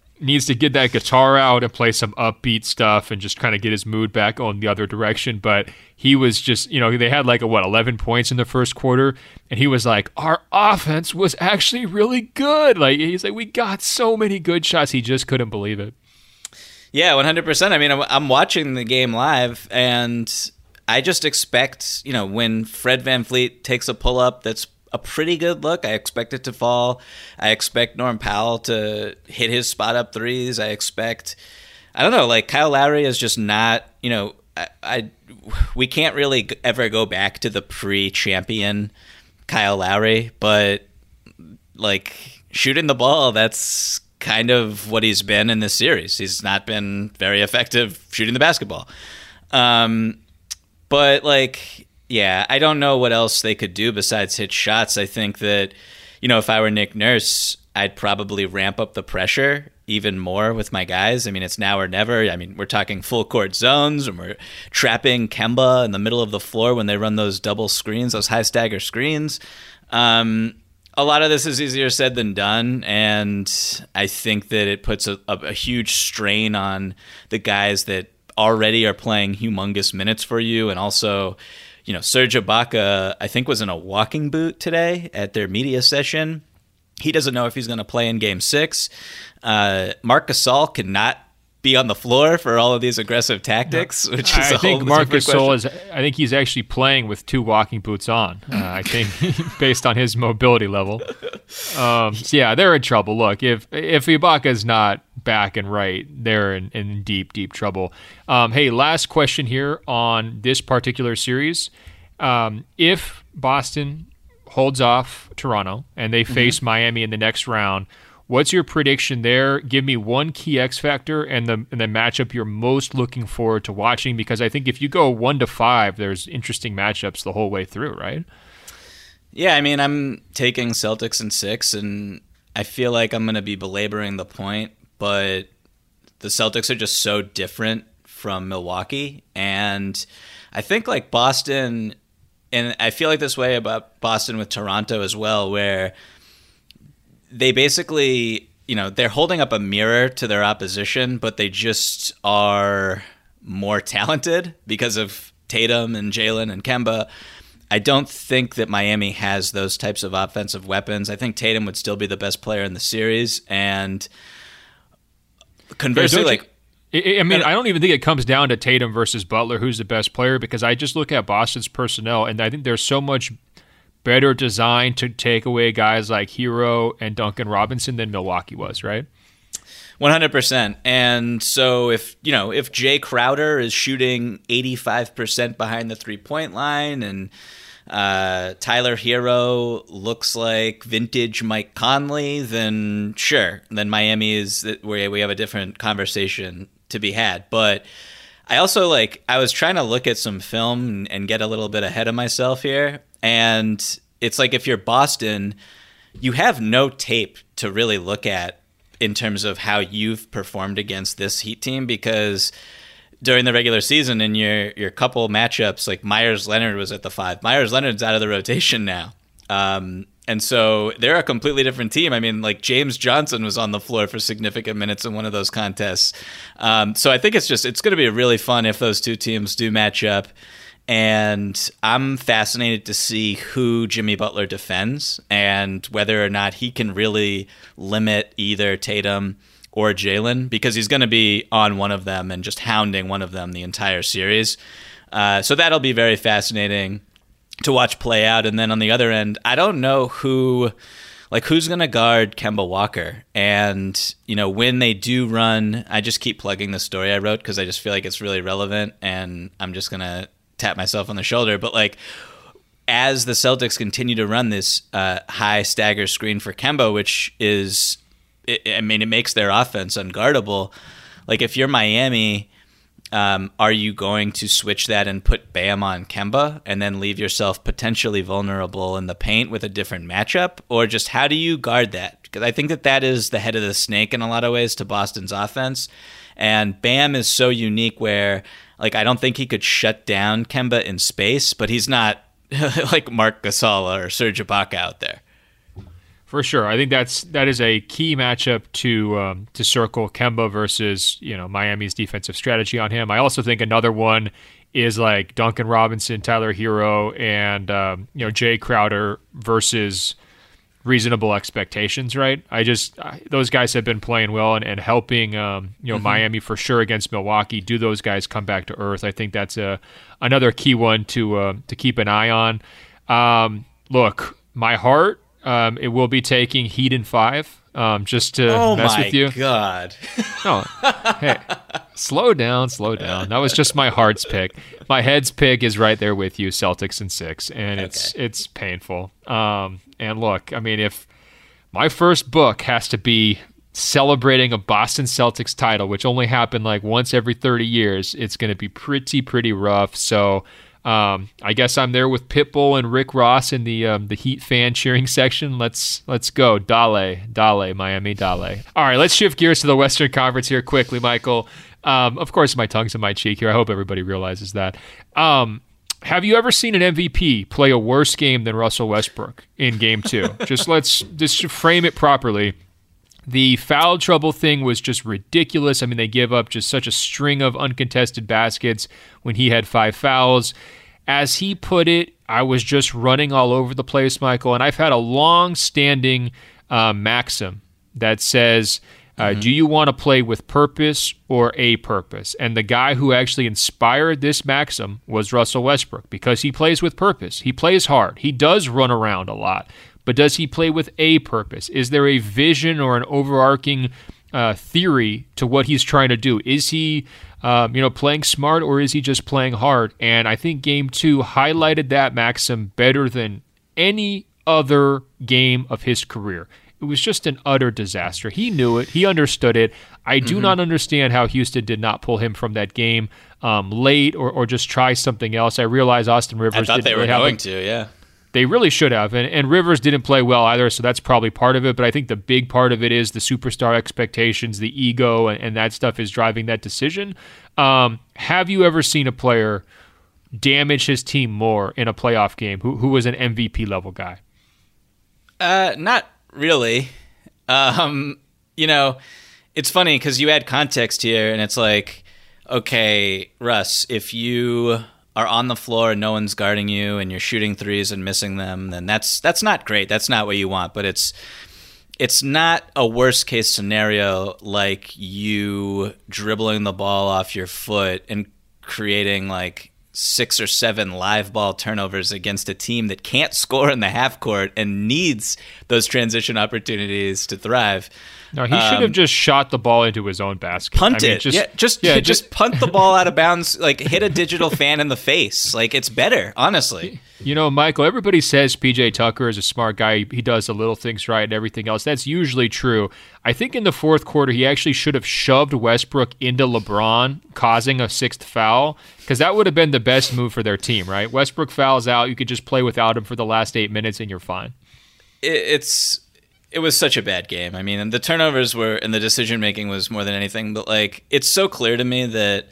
needs to get that guitar out and play some upbeat stuff and just kind of get his mood back on the other direction. But he was just, you know, they had like a, what 11 points in the first quarter, and he was like, "Our offense was actually really good." Like he's like, "We got so many good shots." He just couldn't believe it. Yeah, 100%. I mean, I'm watching the game live and I just expect, you know, when Fred VanVleet takes a pull up that's a pretty good look, I expect it to fall. I expect Norm Powell to hit his spot up threes. I expect, I don't know, like Kyle Lowry is just not, you know, I, I we can't really ever go back to the pre-champion Kyle Lowry, but like shooting the ball, that's kind of what he's been in this series. He's not been very effective shooting the basketball. Um, but like, yeah, I don't know what else they could do besides hit shots. I think that, you know, if I were Nick Nurse, I'd probably ramp up the pressure even more with my guys. I mean, it's now or never. I mean, we're talking full court zones and we're trapping Kemba in the middle of the floor when they run those double screens, those high stagger screens. Um, a lot of this is easier said than done, and I think that it puts a, a, a huge strain on the guys that already are playing humongous minutes for you, and also, you know, Serge Ibaka, I think, was in a walking boot today at their media session. He doesn't know if he's going to play in Game Six. Uh, Marc Gasol cannot be on the floor for all of these aggressive tactics, no. which is I think Marcus Gasol is. I think he's actually playing with two walking boots on. Uh, I think based on his mobility level. Um, so yeah, they're in trouble. Look, if if Ibaka's not back and right, they're in, in deep deep trouble. Um, hey, last question here on this particular series: um, If Boston holds off Toronto and they mm-hmm. face mm-hmm. Miami in the next round What's your prediction there? Give me one key X factor and the and the matchup you're most looking forward to watching because I think if you go one to five, there's interesting matchups the whole way through, right? Yeah, I mean, I'm taking Celtics in six, and I feel like I'm going to be belaboring the point, but the Celtics are just so different from Milwaukee, and I think like Boston, and I feel like this way about Boston with Toronto as well, where they basically, you know, they're holding up a mirror to their opposition, but they just are more talented because of Tatum and Jaylen and Kemba. I don't think that Miami has those types of offensive weapons. I think Tatum would still be the best player in the series, and conversely, like. I mean, I don't even think it comes down to Tatum versus Butler, who's the best player, because I just look at Boston's personnel, and I think there's so much better designed to take away guys like Herro and Duncan Robinson than Milwaukee was, right? 100%. And so if, you know, if Jae Crowder is shooting 85% behind the three-point line and uh, Tyler Herro looks like vintage Mike Conley, then sure, then Miami is where we have a different conversation to be had. But I also like I was trying to look at some film and get a little bit ahead of myself here, and it's like if you're Boston, you have no tape to really look at in terms of how you've performed against this Heat team because during the regular season in your your couple matchups, like Meyers Leonard was at the five. Meyers Leonard's out of the rotation now. Um, and so they're a completely different team. I mean, like James Johnson was on the floor for significant minutes in one of those contests. Um, so I think it's just it's going to be really fun if those two teams do match up and I'm fascinated to see who Jimmy Butler defends and whether or not he can really limit either Tatum or Jaylen because he's going to be on one of them and just hounding one of them the entire series. Uh, so that'll be very fascinating to watch play out. And then on the other end, I don't know who. Like who's going to guard Kemba Walker? And you know when they do run, I just keep plugging the story I wrote because I just feel like it's really relevant, and I'm just gonna tap myself on the shoulder, but like as the Celtics continue to run this uh, high stagger screen for Kemba, which is, it, I mean, it makes their offense unguardable. Like if you're Miami, um, are you going to switch that and put Bam on Kemba and then leave yourself potentially vulnerable in the paint with a different matchup? Or just how do you guard that? Because I think that that is the head of the snake in a lot of ways to Boston's offense. And Bam is so unique where, like, I don't think he could shut down Kemba in space, but he's not like Marc Gasol or Serge Ibaka out there. For sure, I think that's that is a key matchup to um, to circle Kemba versus you know Miami's defensive strategy on him. I also think another one is like Duncan Robinson, Tyler Herro, and um, you know Jae Crowder versus reasonable expectations. Right? I just I, those guys have been playing well and, and helping um, you know mm-hmm. Miami for sure against Milwaukee. Do those guys come back to earth? I think that's a another key one to uh, to keep an eye on. Um, look, my heart um, it will be taking Heat in five, um, just to oh mess with you. Oh my god! oh, hey, slow down, slow down. That was just my heart's pick. My head's pick is right there with you, Celtics in six, and it's it's painful. Um, and look, I mean, if my first book has to be celebrating a Boston Celtics title, which only happened like once every 30 years, it's going to be pretty, pretty rough. So um, I guess I'm there with Pitbull and Rick Ross in the um, the Heat fan cheering section. Let's let's go, Dale, Dale, Miami, Dale. All right, let's shift gears to the Western Conference here quickly, Michael. Um, of course, my tongue's in my cheek here. I hope everybody realizes that. Um, have you ever seen an MVP play a worse game than Russell Westbrook in Game Two? just let's just frame it properly. The foul trouble thing was just ridiculous. I mean, they give up just such a string of uncontested baskets when he had five fouls. As he put it, I was just running all over the place, Michael. And I've had a long standing uh, maxim that says, uh, mm-hmm. Do you want to play with purpose or a purpose? And the guy who actually inspired this maxim was Russell Westbrook because he plays with purpose. He plays hard. He does run around a lot but does he play with a purpose? Is there a vision or an overarching uh, theory to what he's trying to do? Is he, um, you know, playing smart or is he just playing hard? And I think Game Two highlighted that maxim better than any other game of his career. It was just an utter disaster. He knew it. He understood it. I do mm-hmm. not understand how Houston did not pull him from that game um, late or, or just try something else. I realize Austin Rivers. I thought they were really going to, yeah. They really should have. And, and Rivers didn't play well either, so that's probably part of it. But I think the big part of it is the superstar expectations, the ego, and, and that stuff is driving that decision. Um, have you ever seen a player damage his team more in a playoff game who, who was an MVP level guy? Uh, not really. Um, you know, it's funny because you add context here, and it's like, okay, Russ, if you are on the floor and no one's guarding you and you're shooting threes and missing them, then that's that's not great. That's not what you want, but it's it's not a worst case scenario like you dribbling the ball off your foot and creating like six or seven live ball turnovers against a team that can't score in the half court and needs those transition opportunities to thrive. No, he should have um, just shot the ball into his own basket. Punt I mean, it. Just, yeah, just yeah, just, just punt the ball out of bounds. Like hit a digital fan in the face. Like it's better, honestly. You know, Michael. Everybody says PJ Tucker is a smart guy. He does the little things right and everything else. That's usually true. I think in the fourth quarter he actually should have shoved Westbrook into LeBron, causing a sixth foul, because that would have been the best move for their team. Right? Westbrook fouls out. You could just play without him for the last eight minutes, and you're fine. It's it was such a bad game. I mean, and the turnovers were and the decision making was more than anything, but like it's so clear to me that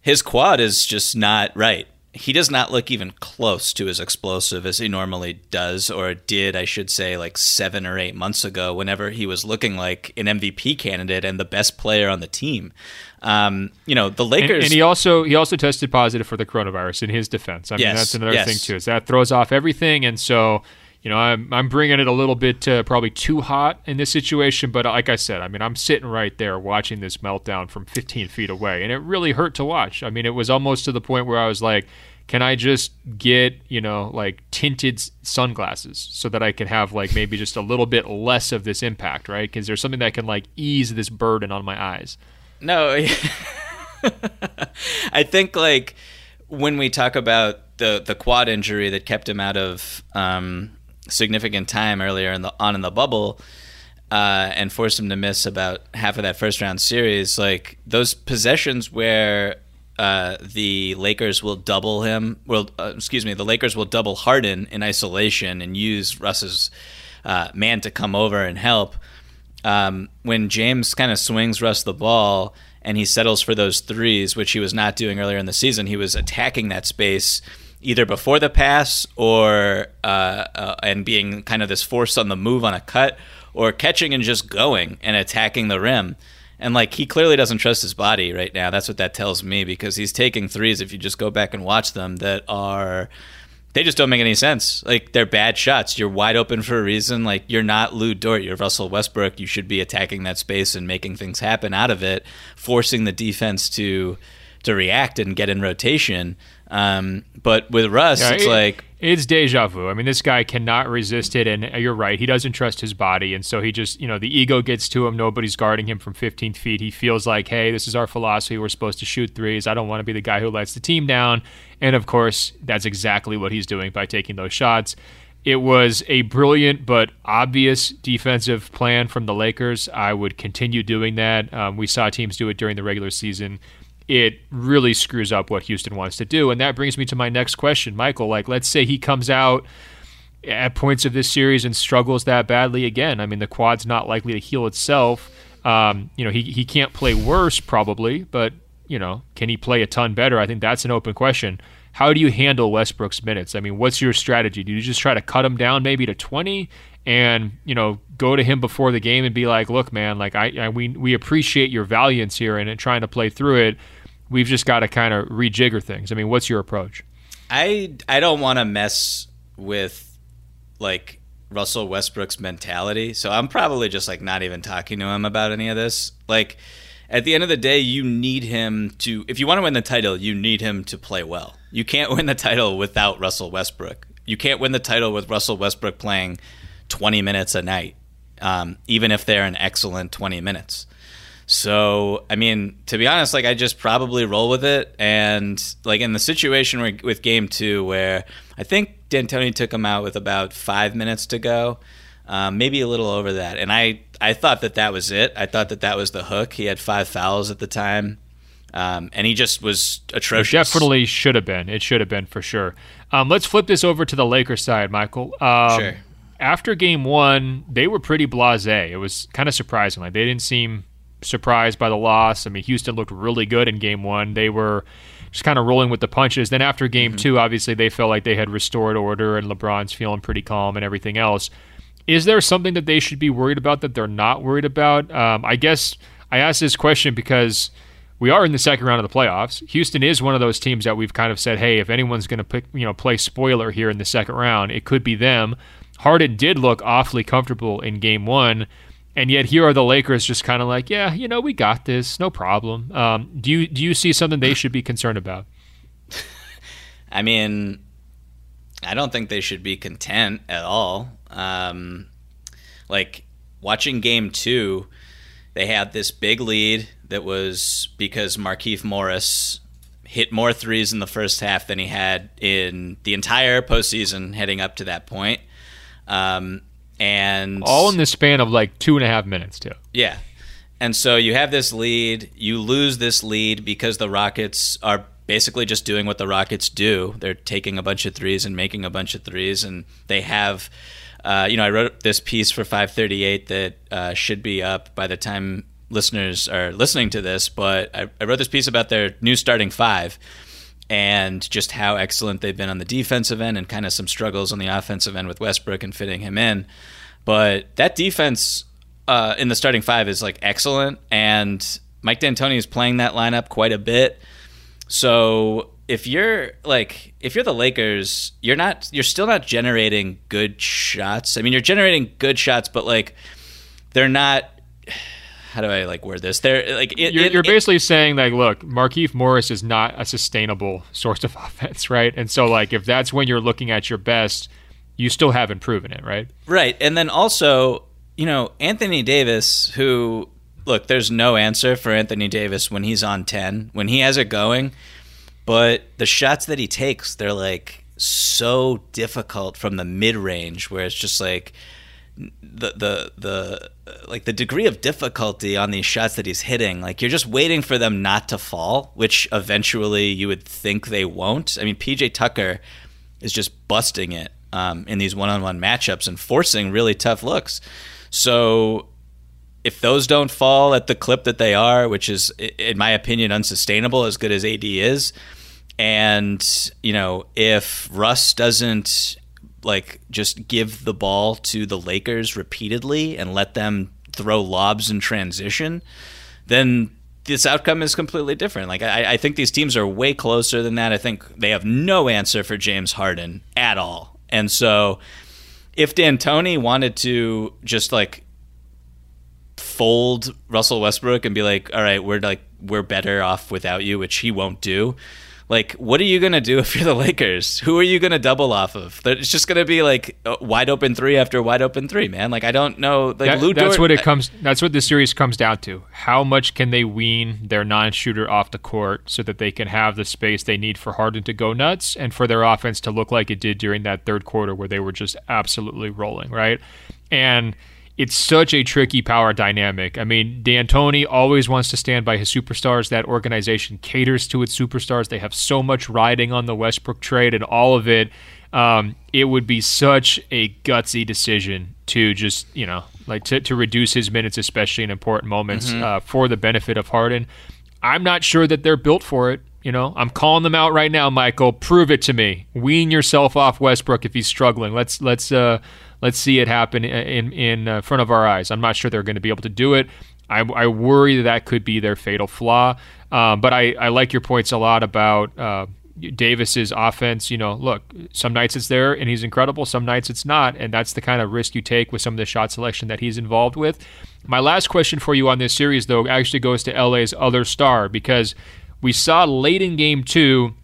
his quad is just not right. He does not look even close to as explosive as he normally does, or did, I should say, like seven or eight months ago, whenever he was looking like an MVP candidate and the best player on the team. Um, you know, the Lakers, and, and, he also he also tested positive for the coronavirus. In his defense, I mean, yes, that's another yes. thing too. Is that throws off everything, and so you know, I'm, I'm bringing it a little bit uh, probably too hot in this situation, but like I said, I mean, I'm sitting right there watching this meltdown from 15 feet away, and it really hurt to watch. I mean, it was almost to the point where I was like, can I just get, you know, like tinted sunglasses so that I can have like maybe just a little bit less of this impact, right? Because there's something that can like ease this burden on my eyes. No, I think like when we talk about the the quad injury that kept him out of um, significant time earlier in the on in the bubble. Uh, and forced him to miss about half of that first round series. Like those possessions where uh, the Lakers will double him. Well, uh, excuse me, the Lakers will double Harden in isolation and use Russ's uh, man to come over and help. Um, when James kind of swings Russ the ball and he settles for those threes, which he was not doing earlier in the season, he was attacking that space either before the pass or uh, uh, and being kind of this force on the move on a cut or catching and just going and attacking the rim. And like he clearly doesn't trust his body right now. That's what that tells me because he's taking threes. If you just go back and watch them, that are they just don't make any sense. Like they're bad shots. You're wide open for a reason. Like you're not Lu Dort. You're Russell Westbrook. You should be attacking that space and making things happen out of it, forcing the defense to to react and get in rotation. Um, but with Russ, yeah, it's it, like it's deja vu. I mean, this guy cannot resist it, and you're right. He doesn't trust his body, and so he just, you know, the ego gets to him. Nobody's guarding him from 15 feet. He feels like, hey, this is our philosophy. We're supposed to shoot threes. I don't want to be the guy who lets the team down. And of course, that's exactly what he's doing by taking those shots. It was a brilliant but obvious defensive plan from the Lakers. I would continue doing that. Um, we saw teams do it during the regular season it really screws up what Houston wants to do. And that brings me to my next question, Michael. Like, let's say he comes out at points of this series and struggles that badly again. I mean, the quad's not likely to heal itself. Um, you know, he, he can't play worse probably, but, you know, can he play a ton better? I think that's an open question. How do you handle Westbrook's minutes? I mean, what's your strategy? Do you just try to cut him down maybe to 20 and, you know, go to him before the game and be like, look, man, like I, I we, we appreciate your valiance here and trying to play through it we've just got to kind of rejigger things. I mean, what's your approach? I I don't want to mess with like Russell Westbrook's mentality, so I'm probably just like not even talking to him about any of this. Like at the end of the day, you need him to if you want to win the title, you need him to play well. You can't win the title without Russell Westbrook. You can't win the title with Russell Westbrook playing 20 minutes a night, um, even if they're an excellent 20 minutes. So, I mean, to be honest, like I just probably roll with it. And like in the situation where, with game two, where I think D'Antoni took him out with about five minutes to go, um, maybe a little over that. And I, I thought that that was it. I thought that that was the hook. He had five fouls at the time. Um, and he just was atrocious. It definitely should have been. It should have been for sure. Um, let's flip this over to the Lakers side, Michael. Um, sure. After game one, they were pretty blasé. It was kind of surprising. Like they didn't seem surprised by the loss. I mean, Houston looked really good in game one. They were just kind of rolling with the punches. Then after game mm-hmm. two, obviously they felt like they had restored order and LeBron's feeling pretty calm and everything else. Is there something that they should be worried about that they're not worried about? Um, I guess I ask this question because we are in the second round of the playoffs. Houston is one of those teams that we've kind of said, hey, if anyone's going to pick, you know, play spoiler here in the second round, it could be them. Harden did look awfully comfortable in game one. And yet here are the Lakers just kind of like, yeah, you know, we got this, no problem. Um, do you do you see something they should be concerned about? I mean, I don't think they should be content at all. Um, like watching game two, they had this big lead that was because Markieff Morris hit more threes in the first half than he had in the entire postseason heading up to that point. Um, and all in the span of like two and a half minutes too. Yeah, and so you have this lead, you lose this lead because the Rockets are basically just doing what the Rockets do. They're taking a bunch of threes and making a bunch of threes, and they have. Uh, you know, I wrote this piece for 538 that uh, should be up by the time listeners are listening to this, but I, I wrote this piece about their new starting five and just how excellent they've been on the defensive end and kind of some struggles on the offensive end with Westbrook and fitting him in. But that defense uh, in the starting five is like excellent, and Mike D'Antoni is playing that lineup quite a bit. So if you're like if you're the Lakers, you're not you're still not generating good shots. I mean, you're generating good shots, but like they're not how do I like word this? They're like it, you're, it, you're, basically it, saying like, look, Markieff Morris is not a sustainable source of offense, right? And so like if that's when you're looking at your best, you still haven't proven it, right? Right, and then also you know Anthony Davis, who look, there's no answer for Anthony Davis when he's on ten, when he has it going. but the shots that he takes, they're like so difficult from the mid range, where it's just like the the the like the degree of difficulty on these shots that he's hitting like you're just waiting for them not to fall which eventually you would think they won't. I mean pj tucker is just busting it um, in these one-on-one matchups and forcing really tough looks. So if those don't fall at the clip that they are which is in my opinion unsustainable as good as ad is and you know if russ doesn't like just give the ball to the Lakers repeatedly and let them throw lobs in transition, then this outcome is completely different. Like I, I, think these teams are way closer than that. I think they have no answer for James Harden at all. And so if D'Antoni wanted to just like fold Russell Westbrook and be like, all right, we're like we're better off without you, which he won't do like what are you gonna do if you're the Lakers? Who are you gonna double off of? It's just gonna be like wide open three after wide open three, man. Like I don't know. Like that, that's Dort, what it comes. That's what the series comes down to. How much can they wean their non-shooter off the court so that they can have the space they need for Harden to go nuts and for their offense to look like it did during that third quarter where they were just absolutely rolling, right? And it's such a tricky power dynamic. I mean, D'Antoni always wants to stand by his superstars. That organization caters to its superstars. They have so much riding on the Westbrook trade and all of it. Um, it would be such a gutsy decision to just, you know, like to, to reduce his minutes, especially in important moments, mm-hmm. uh, for the benefit of Harden. I'm not sure that they're built for it. You know, I'm calling them out right now, Michael. Prove it to me. Wean yourself off Westbrook if he's struggling. Let's let's uh, let's see it happen in in uh, front of our eyes. I'm not sure they're going to be able to do it. I, I worry that that could be their fatal flaw. Um, but I, I like your points a lot about uh, Davis's offense. You know, look, some nights it's there and he's incredible. Some nights it's not, and that's the kind of risk you take with some of the shot selection that he's involved with. My last question for you on this series, though, actually goes to LA's other star because we saw late in Game Two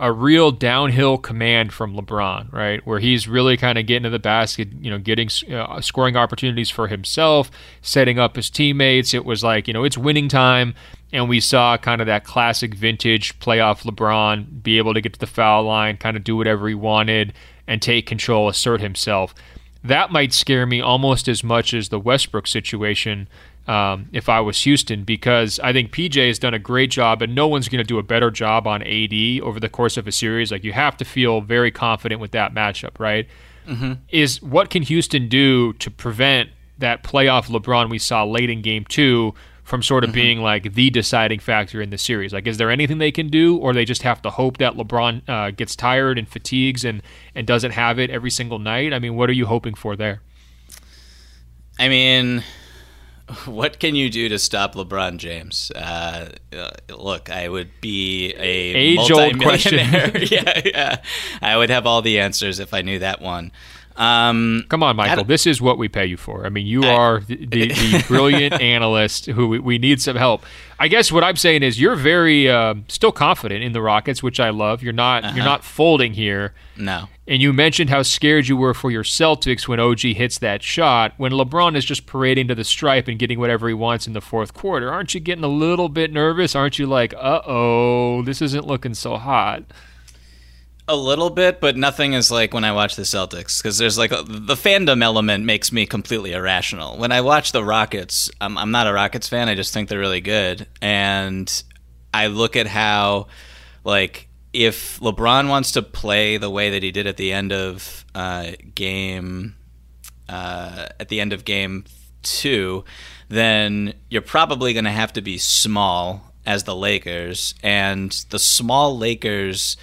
a real downhill command from LeBron, right? Where he's really kind of getting to the basket, you know, getting uh, scoring opportunities for himself, setting up his teammates. It was like, you know, it's winning time. And we saw kind of that classic vintage playoff LeBron be able to get to the foul line, kind of do whatever he wanted and take control, assert himself. That might scare me almost as much as the Westbrook situation um, if I was Houston because I think PJ has done a great job and no one's going to do a better job on AD over the course of a series. Like you have to feel very confident with that matchup, right? Mm-hmm. Is what can Houston do to prevent that playoff LeBron we saw late in game two from sort of mm-hmm. being like the deciding factor in the series? Like, is there anything they can do, or they just have to hope that LeBron uh, gets tired and fatigues and and doesn't have it every single night? I mean, what are you hoping for there? I mean, what can you do to stop LeBron James? Uh, uh look, I would be a age old question. yeah, yeah, I would have all the answers if I knew that one. Um, Come on, Michael. This is what we pay you for. I mean, you I, are the, the, the brilliant analyst who we, we, need some help. I guess what I'm saying is you're very uh, still confident in the Rockets, which I love. You're not uh-huh. you're not folding here. No. And you mentioned how scared you were for your Celtics when OG hits that shot. When LeBron is just parading to the stripe and getting whatever he wants in the fourth quarter, aren't you getting a little bit nervous? Aren't you like, uh oh, this isn't looking so hot? A little bit, but nothing is like when I watch the Celtics because there's like a, the fandom element makes me completely irrational. When I watch the Rockets, I'm, I'm not a Rockets fan. I just think they're really good, and I look at how like if LeBron wants to play the way that he did at the end of uh, game uh, at the end of game two, then you're probably going to have to be small as the Lakers, and the small Lakers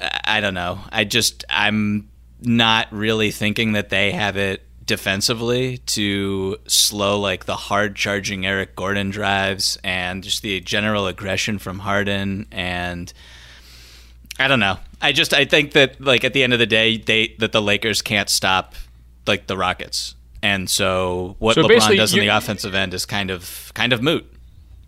I don't know. I just I'm not really thinking that they have it defensively to slow like the hard charging Eric Gordon drives and just the general aggression from Harden and I don't know. I just I think that like at the end of the day they that the Lakers can't stop like the Rockets. And so what so LeBron does on the offensive end is kind of kind of moot.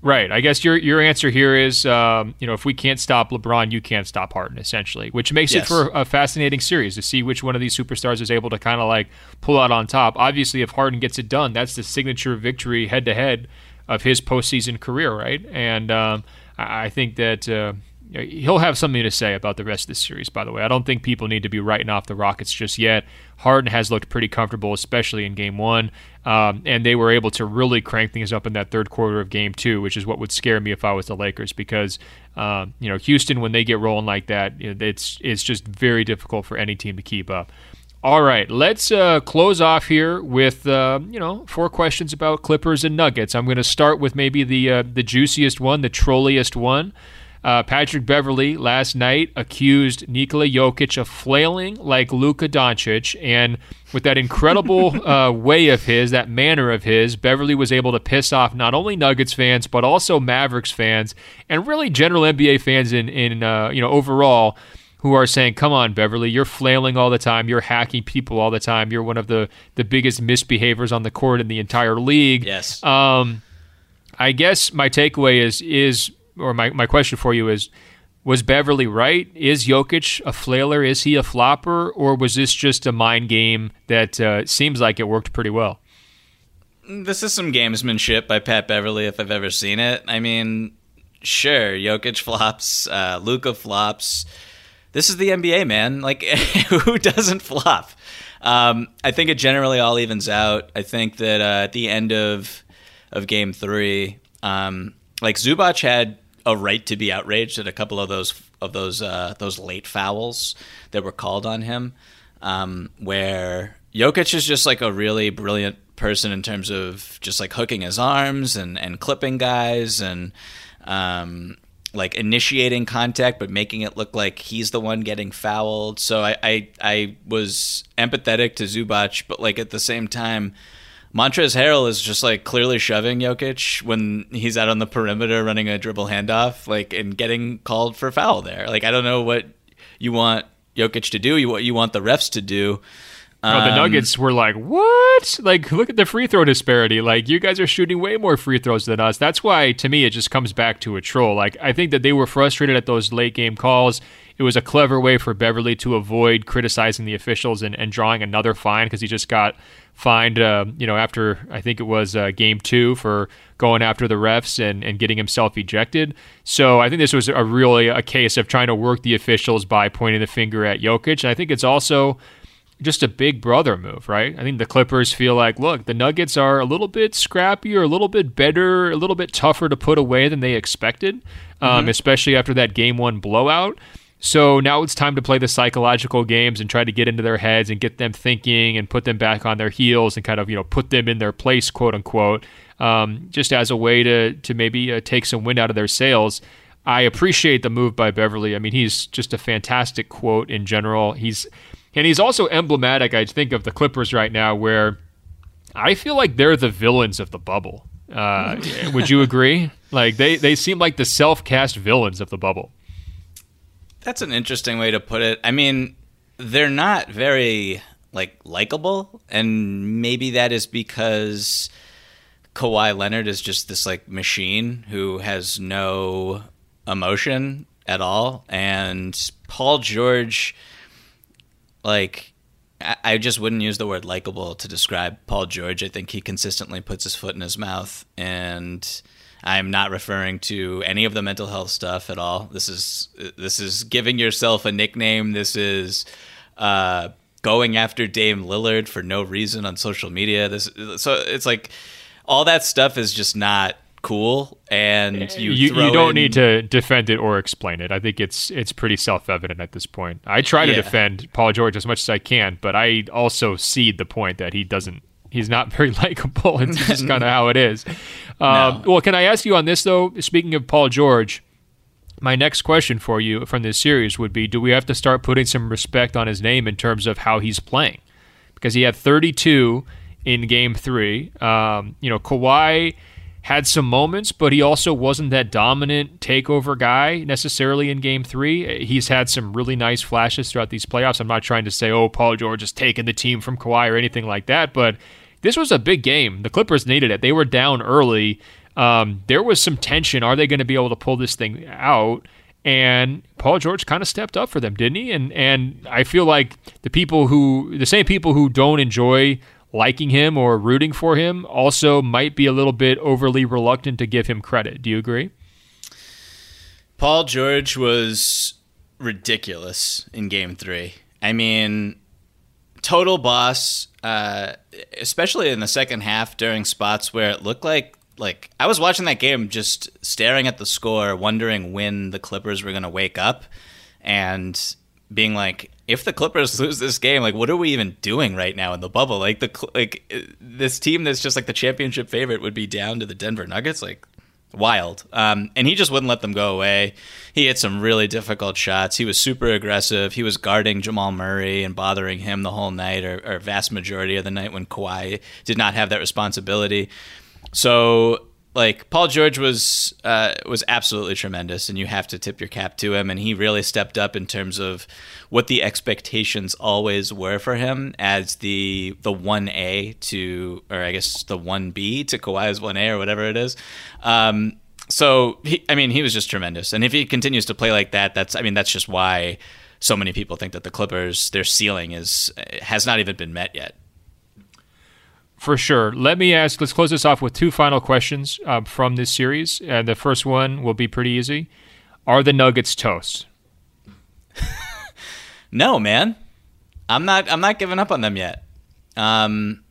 Right. I guess your your answer here is, um, you know, if we can't stop LeBron, you can't stop Harden, essentially, which makes yes. it for a fascinating series to see which one of these superstars is able to kind of like pull out on top. Obviously, if Harden gets it done, that's the signature victory head to head of his postseason career, right? And um, I think that uh, he'll have something to say about the rest of the series. By the way, I don't think people need to be writing off the Rockets just yet. Harden has looked pretty comfortable, especially in Game One, um, and they were able to really crank things up in that third quarter of Game Two, which is what would scare me if I was the Lakers, because um, you know Houston when they get rolling like that, it's it's just very difficult for any team to keep up. All right, let's uh, close off here with uh, you know four questions about Clippers and Nuggets. I'm going to start with maybe the uh, the juiciest one, the trolliest one. Uh, Patrick Beverley last night accused Nikola Jokic of flailing like Luka Doncic, and with that incredible uh, way of his, that manner of his, Beverley was able to piss off not only Nuggets fans but also Mavericks fans and really general NBA fans in in uh, you know overall who are saying, "Come on, Beverley, you're flailing all the time. You're hacking people all the time. You're one of the the biggest misbehaviors on the court in the entire league." Yes. Um, I guess my takeaway is is or my my question for you is. Was Beverley right? Is Jokic a flailer? Is he a flopper? Or was this just a mind game that uh, seems like it worked pretty well? This is some gamesmanship by Pat Beverley, if I've ever seen it. I mean, sure, Jokic flops, uh, Luka flops this is the NBA, man. Like, who doesn't flop? Um, I think it generally all evens out. I think that uh, at the end of of Game Three, um, like Zubac had a right to be outraged at a couple of those of those uh, those late fouls that were called on him, um, where Jokic is just like a really brilliant person in terms of just like hooking his arms and and clipping guys and um, like initiating contact but making it look like he's the one getting fouled. So I I, I was empathetic to Zubac, but like at the same time, Montrezl Harrell is just like clearly shoving Jokic when he's out on the perimeter running a dribble handoff, like and getting called for foul there. Like I don't know what you want Jokic to do, you what you want the refs to do. Oh, the um, Nuggets were like, "What? Like, look at the free throw disparity. Like, you guys are shooting way more free throws than us." That's why, to me, it just comes back to a troll. Like, I think that they were frustrated at those late game calls. It was a clever way for Beverley to avoid criticizing the officials and, and drawing another fine because he just got fined, uh, you know, after I think it was uh, game two for going after the refs and, and getting himself ejected. So I think this was a really a case of trying to work the officials by pointing the finger at Jokic. And I think it's also just a big brother move, right? I think the Clippers feel like, look, the Nuggets are a little bit scrappier, a little bit better, a little bit tougher to put away than they expected, um, mm-hmm. especially after that game one blowout. So now it's time to play the psychological games and try to get into their heads and get them thinking and put them back on their heels and kind of you know put them in their place, quote unquote, um, just as a way to to maybe uh, take some wind out of their sails. I appreciate the move by Beverley. I mean, he's just a fantastic quote in general. He's and he's also emblematic, I think, of the Clippers right now, where I feel like they're the villains of the bubble. Uh, would you agree? Like they, they seem like the self cast villains of the bubble. That's an interesting way to put it. I mean, they're not very like likable, and maybe that is because Kawhi Leonard is just this like machine who has no emotion at all, and Paul George like I just wouldn't use the word likable to describe Paul George. I think he consistently puts his foot in his mouth, and I'm not referring to any of the mental health stuff at all. This is this is giving yourself a nickname. This is uh, going after Dame Lillard for no reason on social media. This so it's like all that stuff is just not cool and you you, you don't in... need to defend it or explain it i think it's it's pretty self-evident at this point i try to yeah. defend paul george as much as i can but i also see the point that he doesn't he's not very likable it's just kind of how it is um, no. well can i ask you on this though speaking of paul george my next question for you from this series would be do we have to start putting some respect on his name in terms of how he's playing because he had 32 in game three um, you know Kawhi had some moments, but he also wasn't that dominant takeover guy necessarily in game three. He's had some really nice flashes throughout these playoffs. I'm not trying to say, oh, Paul George has taken the team from Kawhi or anything like that, but this was a big game. The Clippers needed it. They were down early. Um, there was some tension. Are they going to be able to pull this thing out? And Paul George kind of stepped up for them, didn't he? And and I feel like the people who, the same people who don't enjoy liking him or rooting for him also might be a little bit overly reluctant to give him credit. Do you agree? Paul George was ridiculous in game three. I mean, total boss, uh, especially in the second half during spots where it looked like like I was watching that game just staring at the score, wondering when the Clippers were going to wake up and being like if the Clippers lose this game, like what are we even doing right now in the bubble? Like the like this team that's just like the championship favorite would be down to the Denver Nuggets. Like wild. Um, and he just wouldn't let them go away. He hit some really difficult shots. He was super aggressive. He was guarding Jamal Murray and bothering him the whole night, or, or vast majority of the night when Kawhi did not have that responsibility. So like Paul George was uh, was absolutely tremendous, and you have to tip your cap to him. And he really stepped up in terms of what the expectations always were for him as the the one A to, or I guess the one B to Kawhi's one A or whatever it is. Um, so he, I mean, he was just tremendous, and if he continues to play like that, that's I mean, that's just why so many people think that the Clippers their ceiling is has not even been met yet. For sure. Let me ask, let's close this off with two final questions uh, from this series. And the first one will be pretty easy. Are the Nuggets toast? no, man. I'm not I'm not giving up on them yet. Um,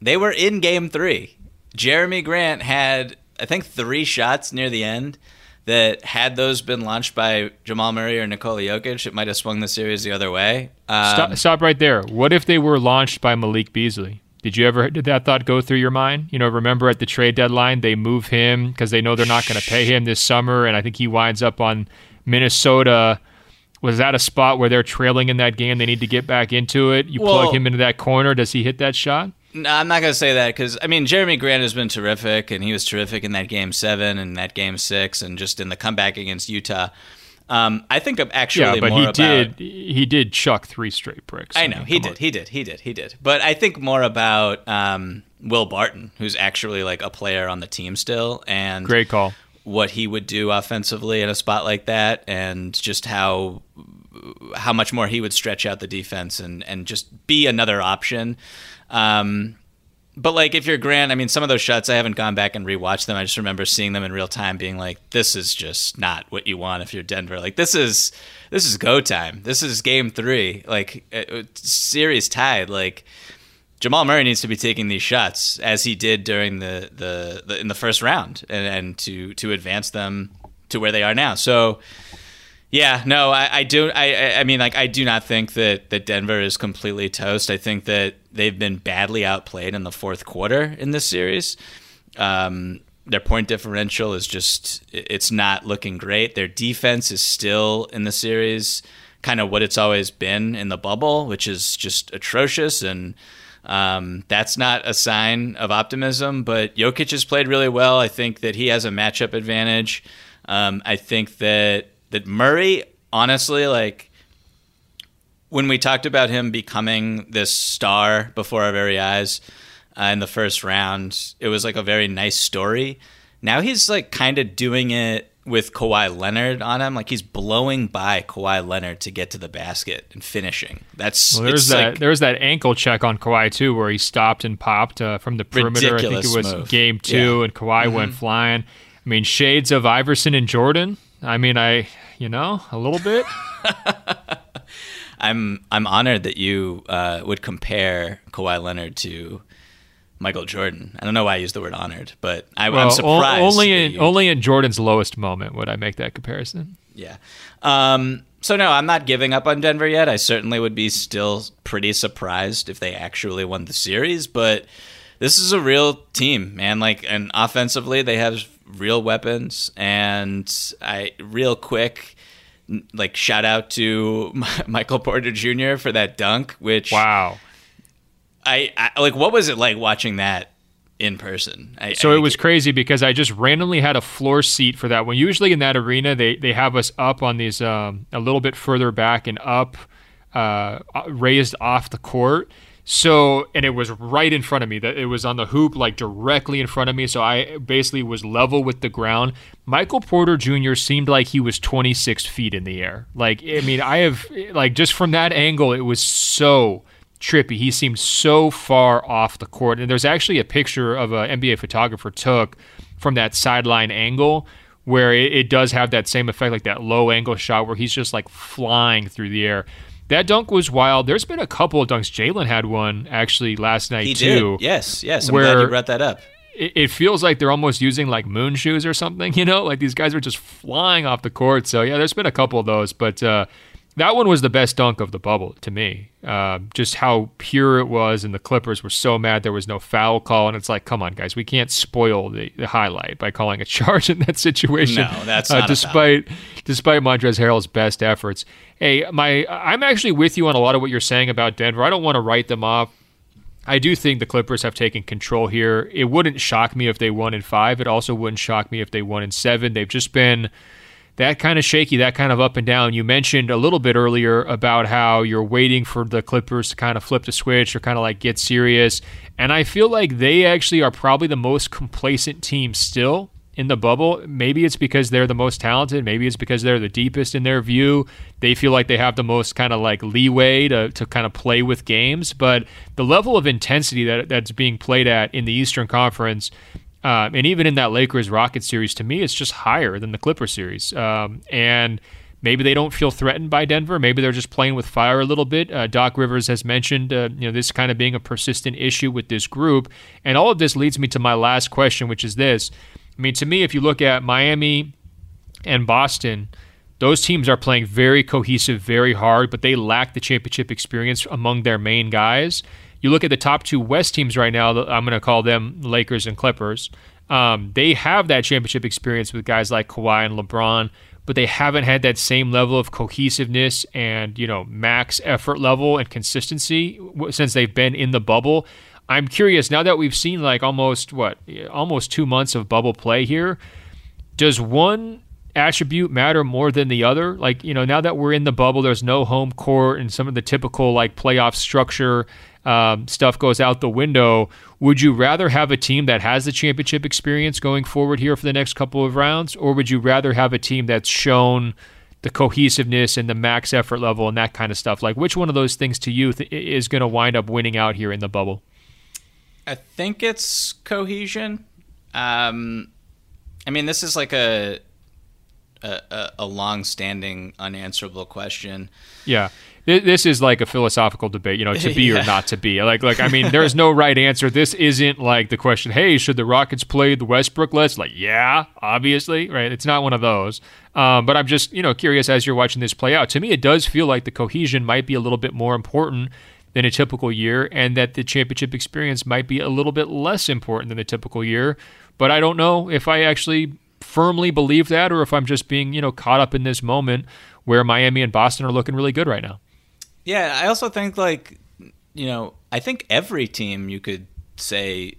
they were in game 3. Jerami Grant had I think 3 shots near the end that had those been launched by Jamal Murray or Nikola Jokic, it might have swung the series the other way. Um, stop, stop right there. What if they were launched by Malik Beasley? Did you ever did that thought go through your mind? You know, remember at the trade deadline they move him because they know they're not going to pay him this summer, and I think he winds up on Minnesota. Was that a spot where they're trailing in that game? They need to get back into it. You well, plug him into that corner. Does he hit that shot? No, I'm not going to say that because I mean Jerami Grant has been terrific, and he was terrific in that game seven and that game six, and just in the comeback against Utah. Um, I think of actually yeah, but he about, did he did chuck three straight bricks. I know I mean, he did, on. he did, he did, he did. But I think more about um, Will Barton, who's actually like a player on the team still, and great call. What he would do offensively in a spot like that, and just how how much more he would stretch out the defense and and just be another option. Um, but like if you're Grant, I mean, some of those shots I haven't gone back and rewatched them. I just remember seeing them in real time, being like, "This is just not what you want if you're Denver. Like this is this is go time. This is game three. Like uh, uh, series tied. Like Jamal Murray needs to be taking these shots as he did during the the, the in the first round, and, and to to advance them to where they are now. So yeah, no, I, I do. I, I mean, like, I do not think that, that Denver is completely toast. I think that they've been badly outplayed in the fourth quarter in this series. Um, their point differential is just, it's not looking great. Their defense is still in the series kind of what it's always been in the bubble, which is just atrocious. And um, that's not a sign of optimism. But Jokic has played really well. I think that he has a matchup advantage. Um, I think that that Murray, honestly, like when we talked about him becoming this star before our very eyes uh, in the first round, it was like a very nice story. Now he's like kind of doing it with Kawhi Leonard on him. Like he's blowing by Kawhi Leonard to get to the basket and finishing. That's well, there's that like, there's that ankle check on Kawhi too, where he stopped and popped uh, from the perimeter. I think it was move. game two, yeah. and Kawhi mm-hmm. went flying. I mean, shades of Iverson and Jordan. I mean, I you know, a little bit. I'm I'm honored that you uh, would compare Kawhi Leonard to Michael Jordan. I don't know why I used the word honored, but I, am surprised. Only in you... only in Jordan's lowest moment would I make that comparison. Yeah. Um, so no, I'm not giving up on Denver yet. I certainly would be still pretty surprised if they actually won the series, but this is a real team, man. Like, and offensively, they have real weapons. And I, real quick, like shout out to Michael Porter Jr. for that dunk. Which wow, I, I like. What was it like watching that in person. I, so I it was crazy because I just randomly had a floor seat for that one. Usually in that arena, they they have us up on these um, a little bit further back and up, uh, raised off the court. So, and it was right in front of me. That it was on the hoop, like directly in front of me. So I basically was level with the ground. Michael Porter Jr. seemed like he was 26 feet in the air. Like, I mean, I have like just from that angle, it was so trippy. He seemed so far off the court. And there's actually a picture of an NBA photographer took from that sideline angle where it, it does have that same effect, like that low angle shot where he's just like flying through the air. That dunk was wild. There's been a couple of dunks. Jaylen had one actually last night he too. Did. Yes, yes. I'm where glad you brought that up. It, it feels like they're almost using like moon shoes or something. You know, like these guys are just flying off the court. So yeah, there's been a couple of those, but uh, that one was the best dunk of the bubble to me. Uh, just how pure it was, and the Clippers were so mad there was no foul call, and it's like, come on, guys, we can't spoil the, the highlight by calling a charge in that situation. No, that's uh, despite despite Montrezl Harrell's best efforts. Hey, my I'm actually with you on a lot of what you're saying about Denver. I don't want to write them off. I do think the Clippers have taken control here. It wouldn't shock me if they won in five. It also wouldn't shock me if they won in seven. They've just been that kind of shaky, that kind of up and down. You mentioned a little bit earlier about how you're waiting for the Clippers to kind of flip the switch or kind of like get serious. And I feel like they actually are probably the most complacent team still in the bubble. Maybe it's because they're the most talented. Maybe it's because they're the deepest in their view. They feel like they have the most kind of like leeway to, to kind of play with games. But the level of intensity that that's being played at in the Eastern Conference, uh, and even in that Lakers Rocket series, to me, it's just higher than the Clipper series. Um, and maybe they don't feel threatened by Denver. Maybe they're just playing with fire a little bit. Uh, Doc Rivers has mentioned, uh, you know, this kind of being a persistent issue with this group. And all of this leads me to my last question, which is this I mean, to me, if you look at Miami and Boston, those teams are playing very cohesive, very hard, but they lack the championship experience among their main guys. You look at the top two West teams right now, I'm going to call them Lakers and Clippers. Um, they have that championship experience with guys like Kawhi and LeBron, but they haven't had that same level of cohesiveness and, you know, max effort level and consistency since they've been in the bubble. I'm curious now that we've seen like almost what almost two months of bubble play here. Does one attribute matter more than the other? Like you know, now that we're in the bubble, there's no home court, and some of the typical like playoff structure um, stuff goes out the window. Would you rather have a team that has the championship experience going forward here for the next couple of rounds, or would you rather have a team that's shown the cohesiveness and the max effort level and that kind of stuff? Like, which one of those things to you th- is going to wind up winning out here in the bubble? I think it's cohesion. Um, I mean, this is like a a, a long-standing unanswerable question. Yeah, this is like a philosophical debate, you know, to be yeah. or not to be. Like, like I mean, there's no right answer. This isn't like the question, "Hey, should the Rockets play the Westbrook list?" Like, yeah, obviously, right? It's not one of those. Um, but I'm just, you know, curious as you're watching this play out. To me, it does feel like the cohesion might be a little bit more important than a typical year, and that the championship experience might be a little bit less important than the typical year. But I don't know if I actually firmly believe that or if I'm just being, you know, caught up in this moment where Miami and Boston are looking really good right now. Yeah, I also think like you know, I think every team you could say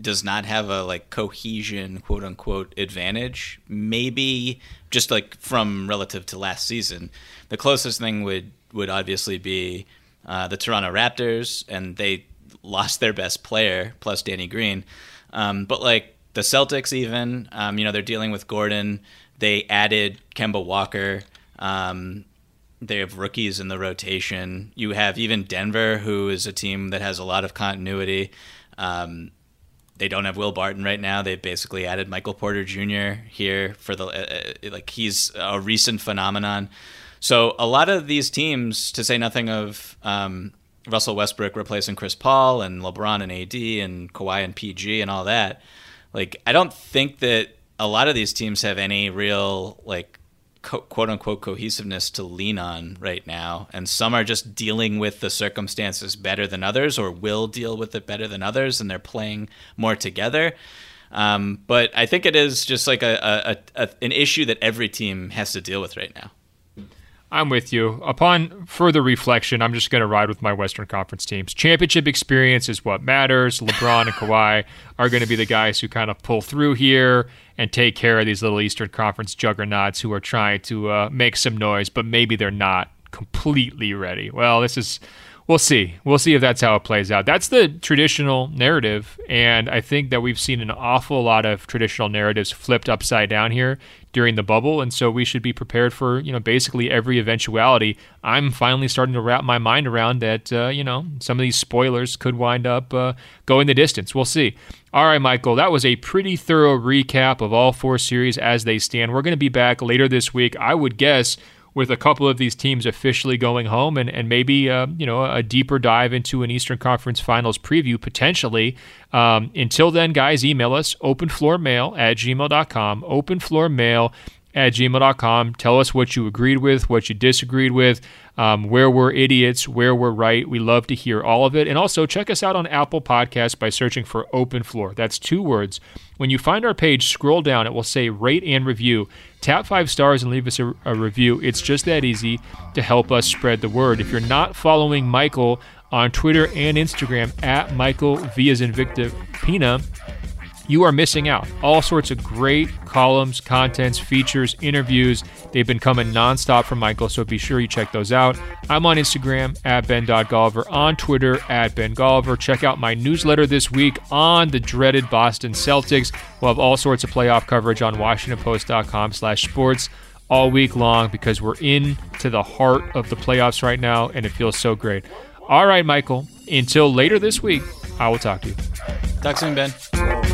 does not have a like cohesion quote unquote advantage. Maybe just like from relative to last season. The closest thing would would obviously be uh, the Toronto Raptors, and they lost their best player plus Danny Green. Um, but like the Celtics, even um, you know they're dealing with Gordon. They added Kemba Walker. Um, they have rookies in the rotation. You have even Denver, who is a team that has a lot of continuity. Um, they don't have Will Barton right now. They've basically added Michael Porter Jr. here for the uh, uh, like he's a recent phenomenon. So a lot of these teams, to say nothing of um, Russell Westbrook replacing Chris Paul and LeBron and AD and Kawhi and PG and all that, like I don't think that a lot of these teams have any real like quote unquote cohesiveness to lean on right now, and some are just dealing with the circumstances better than others, or will deal with it better than others, and they're playing more together. Um, but I think it is just like a, a, a, an issue that every team has to deal with right now. I'm with you. Upon further reflection, I'm just going to ride with my Western Conference teams. Championship experience is what matters. LeBron and Kawhi are going to be the guys who kind of pull through here and take care of these little Eastern Conference juggernauts who are trying to uh, make some noise, but maybe they're not completely ready. Well, this is. We'll see. We'll see if that's how it plays out. That's the traditional narrative. And I think that we've seen an awful lot of traditional narratives flipped upside down here during the bubble, and so we should be prepared for you know basically every eventuality. I'm finally starting to wrap my mind around that. Uh, you know, some of these spoilers could wind up uh, going the distance. We'll see. All right, Michael, that was a pretty thorough recap of all four series as they stand. We're going to be back later this week. I would guess with a couple of these teams officially going home and, and maybe uh, you know a deeper dive into an Eastern Conference Finals preview potentially. Um, until then, guys, email us openfloormail at gmail.com. Openfloormail at gmail.com. Tell us what you agreed with, what you disagreed with, um, where we're idiots, where we're right. We love to hear all of it. And also check us out on Apple Podcasts by searching for Open Floor. That's two words. When you find our page, scroll down. It will say rate and review. Tap five stars and leave us a, a review. It's just that easy to help us spread the word. If you're not following Michael on Twitter and Instagram at Michael Vias Invicta Pina, you are missing out. All sorts of great columns, contents, features, interviews. They've been coming nonstop from Michael, so be sure you check those out. I'm on Instagram at Ben.Golliver, on Twitter at Ben Golliver. Check out my newsletter this week on the dreaded Boston Celtics. We'll have all sorts of playoff coverage on WashingtonPost.com slash sports all week long because we're in to the heart of the playoffs right now, and it feels so great. All right, Michael, until later this week, I will talk to you. Talk soon, Ben.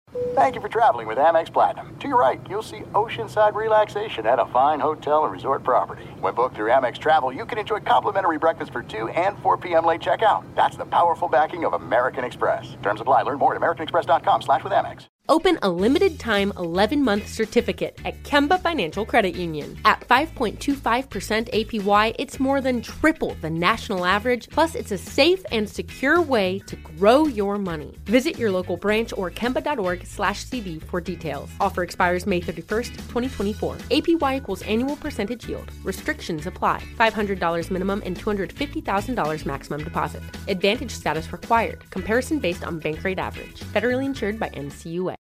Thank you for traveling with Amex Platinum. To your right, you'll see oceanside relaxation at a fine hotel and resort property. When booked through Amex Travel, you can enjoy complimentary breakfast for 2 and 4 p.m. late checkout. That's the powerful backing of American Express. Terms apply. Learn more at americanexpress.com slash with Amex. Open a limited time 11 month certificate at Kemba Financial Credit Union. At 5.25% APY, it's more than triple the national average, plus, it's a safe and secure way to grow your money. Visit your local branch or kemba.org slash CD for details. Offer expires May 31st, 2024. APY equals annual percentage yield. Restrictions apply. $500 minimum and $250,000 maximum deposit. Advantage status required. Comparison based on bank rate average. Federally insured by NCUA.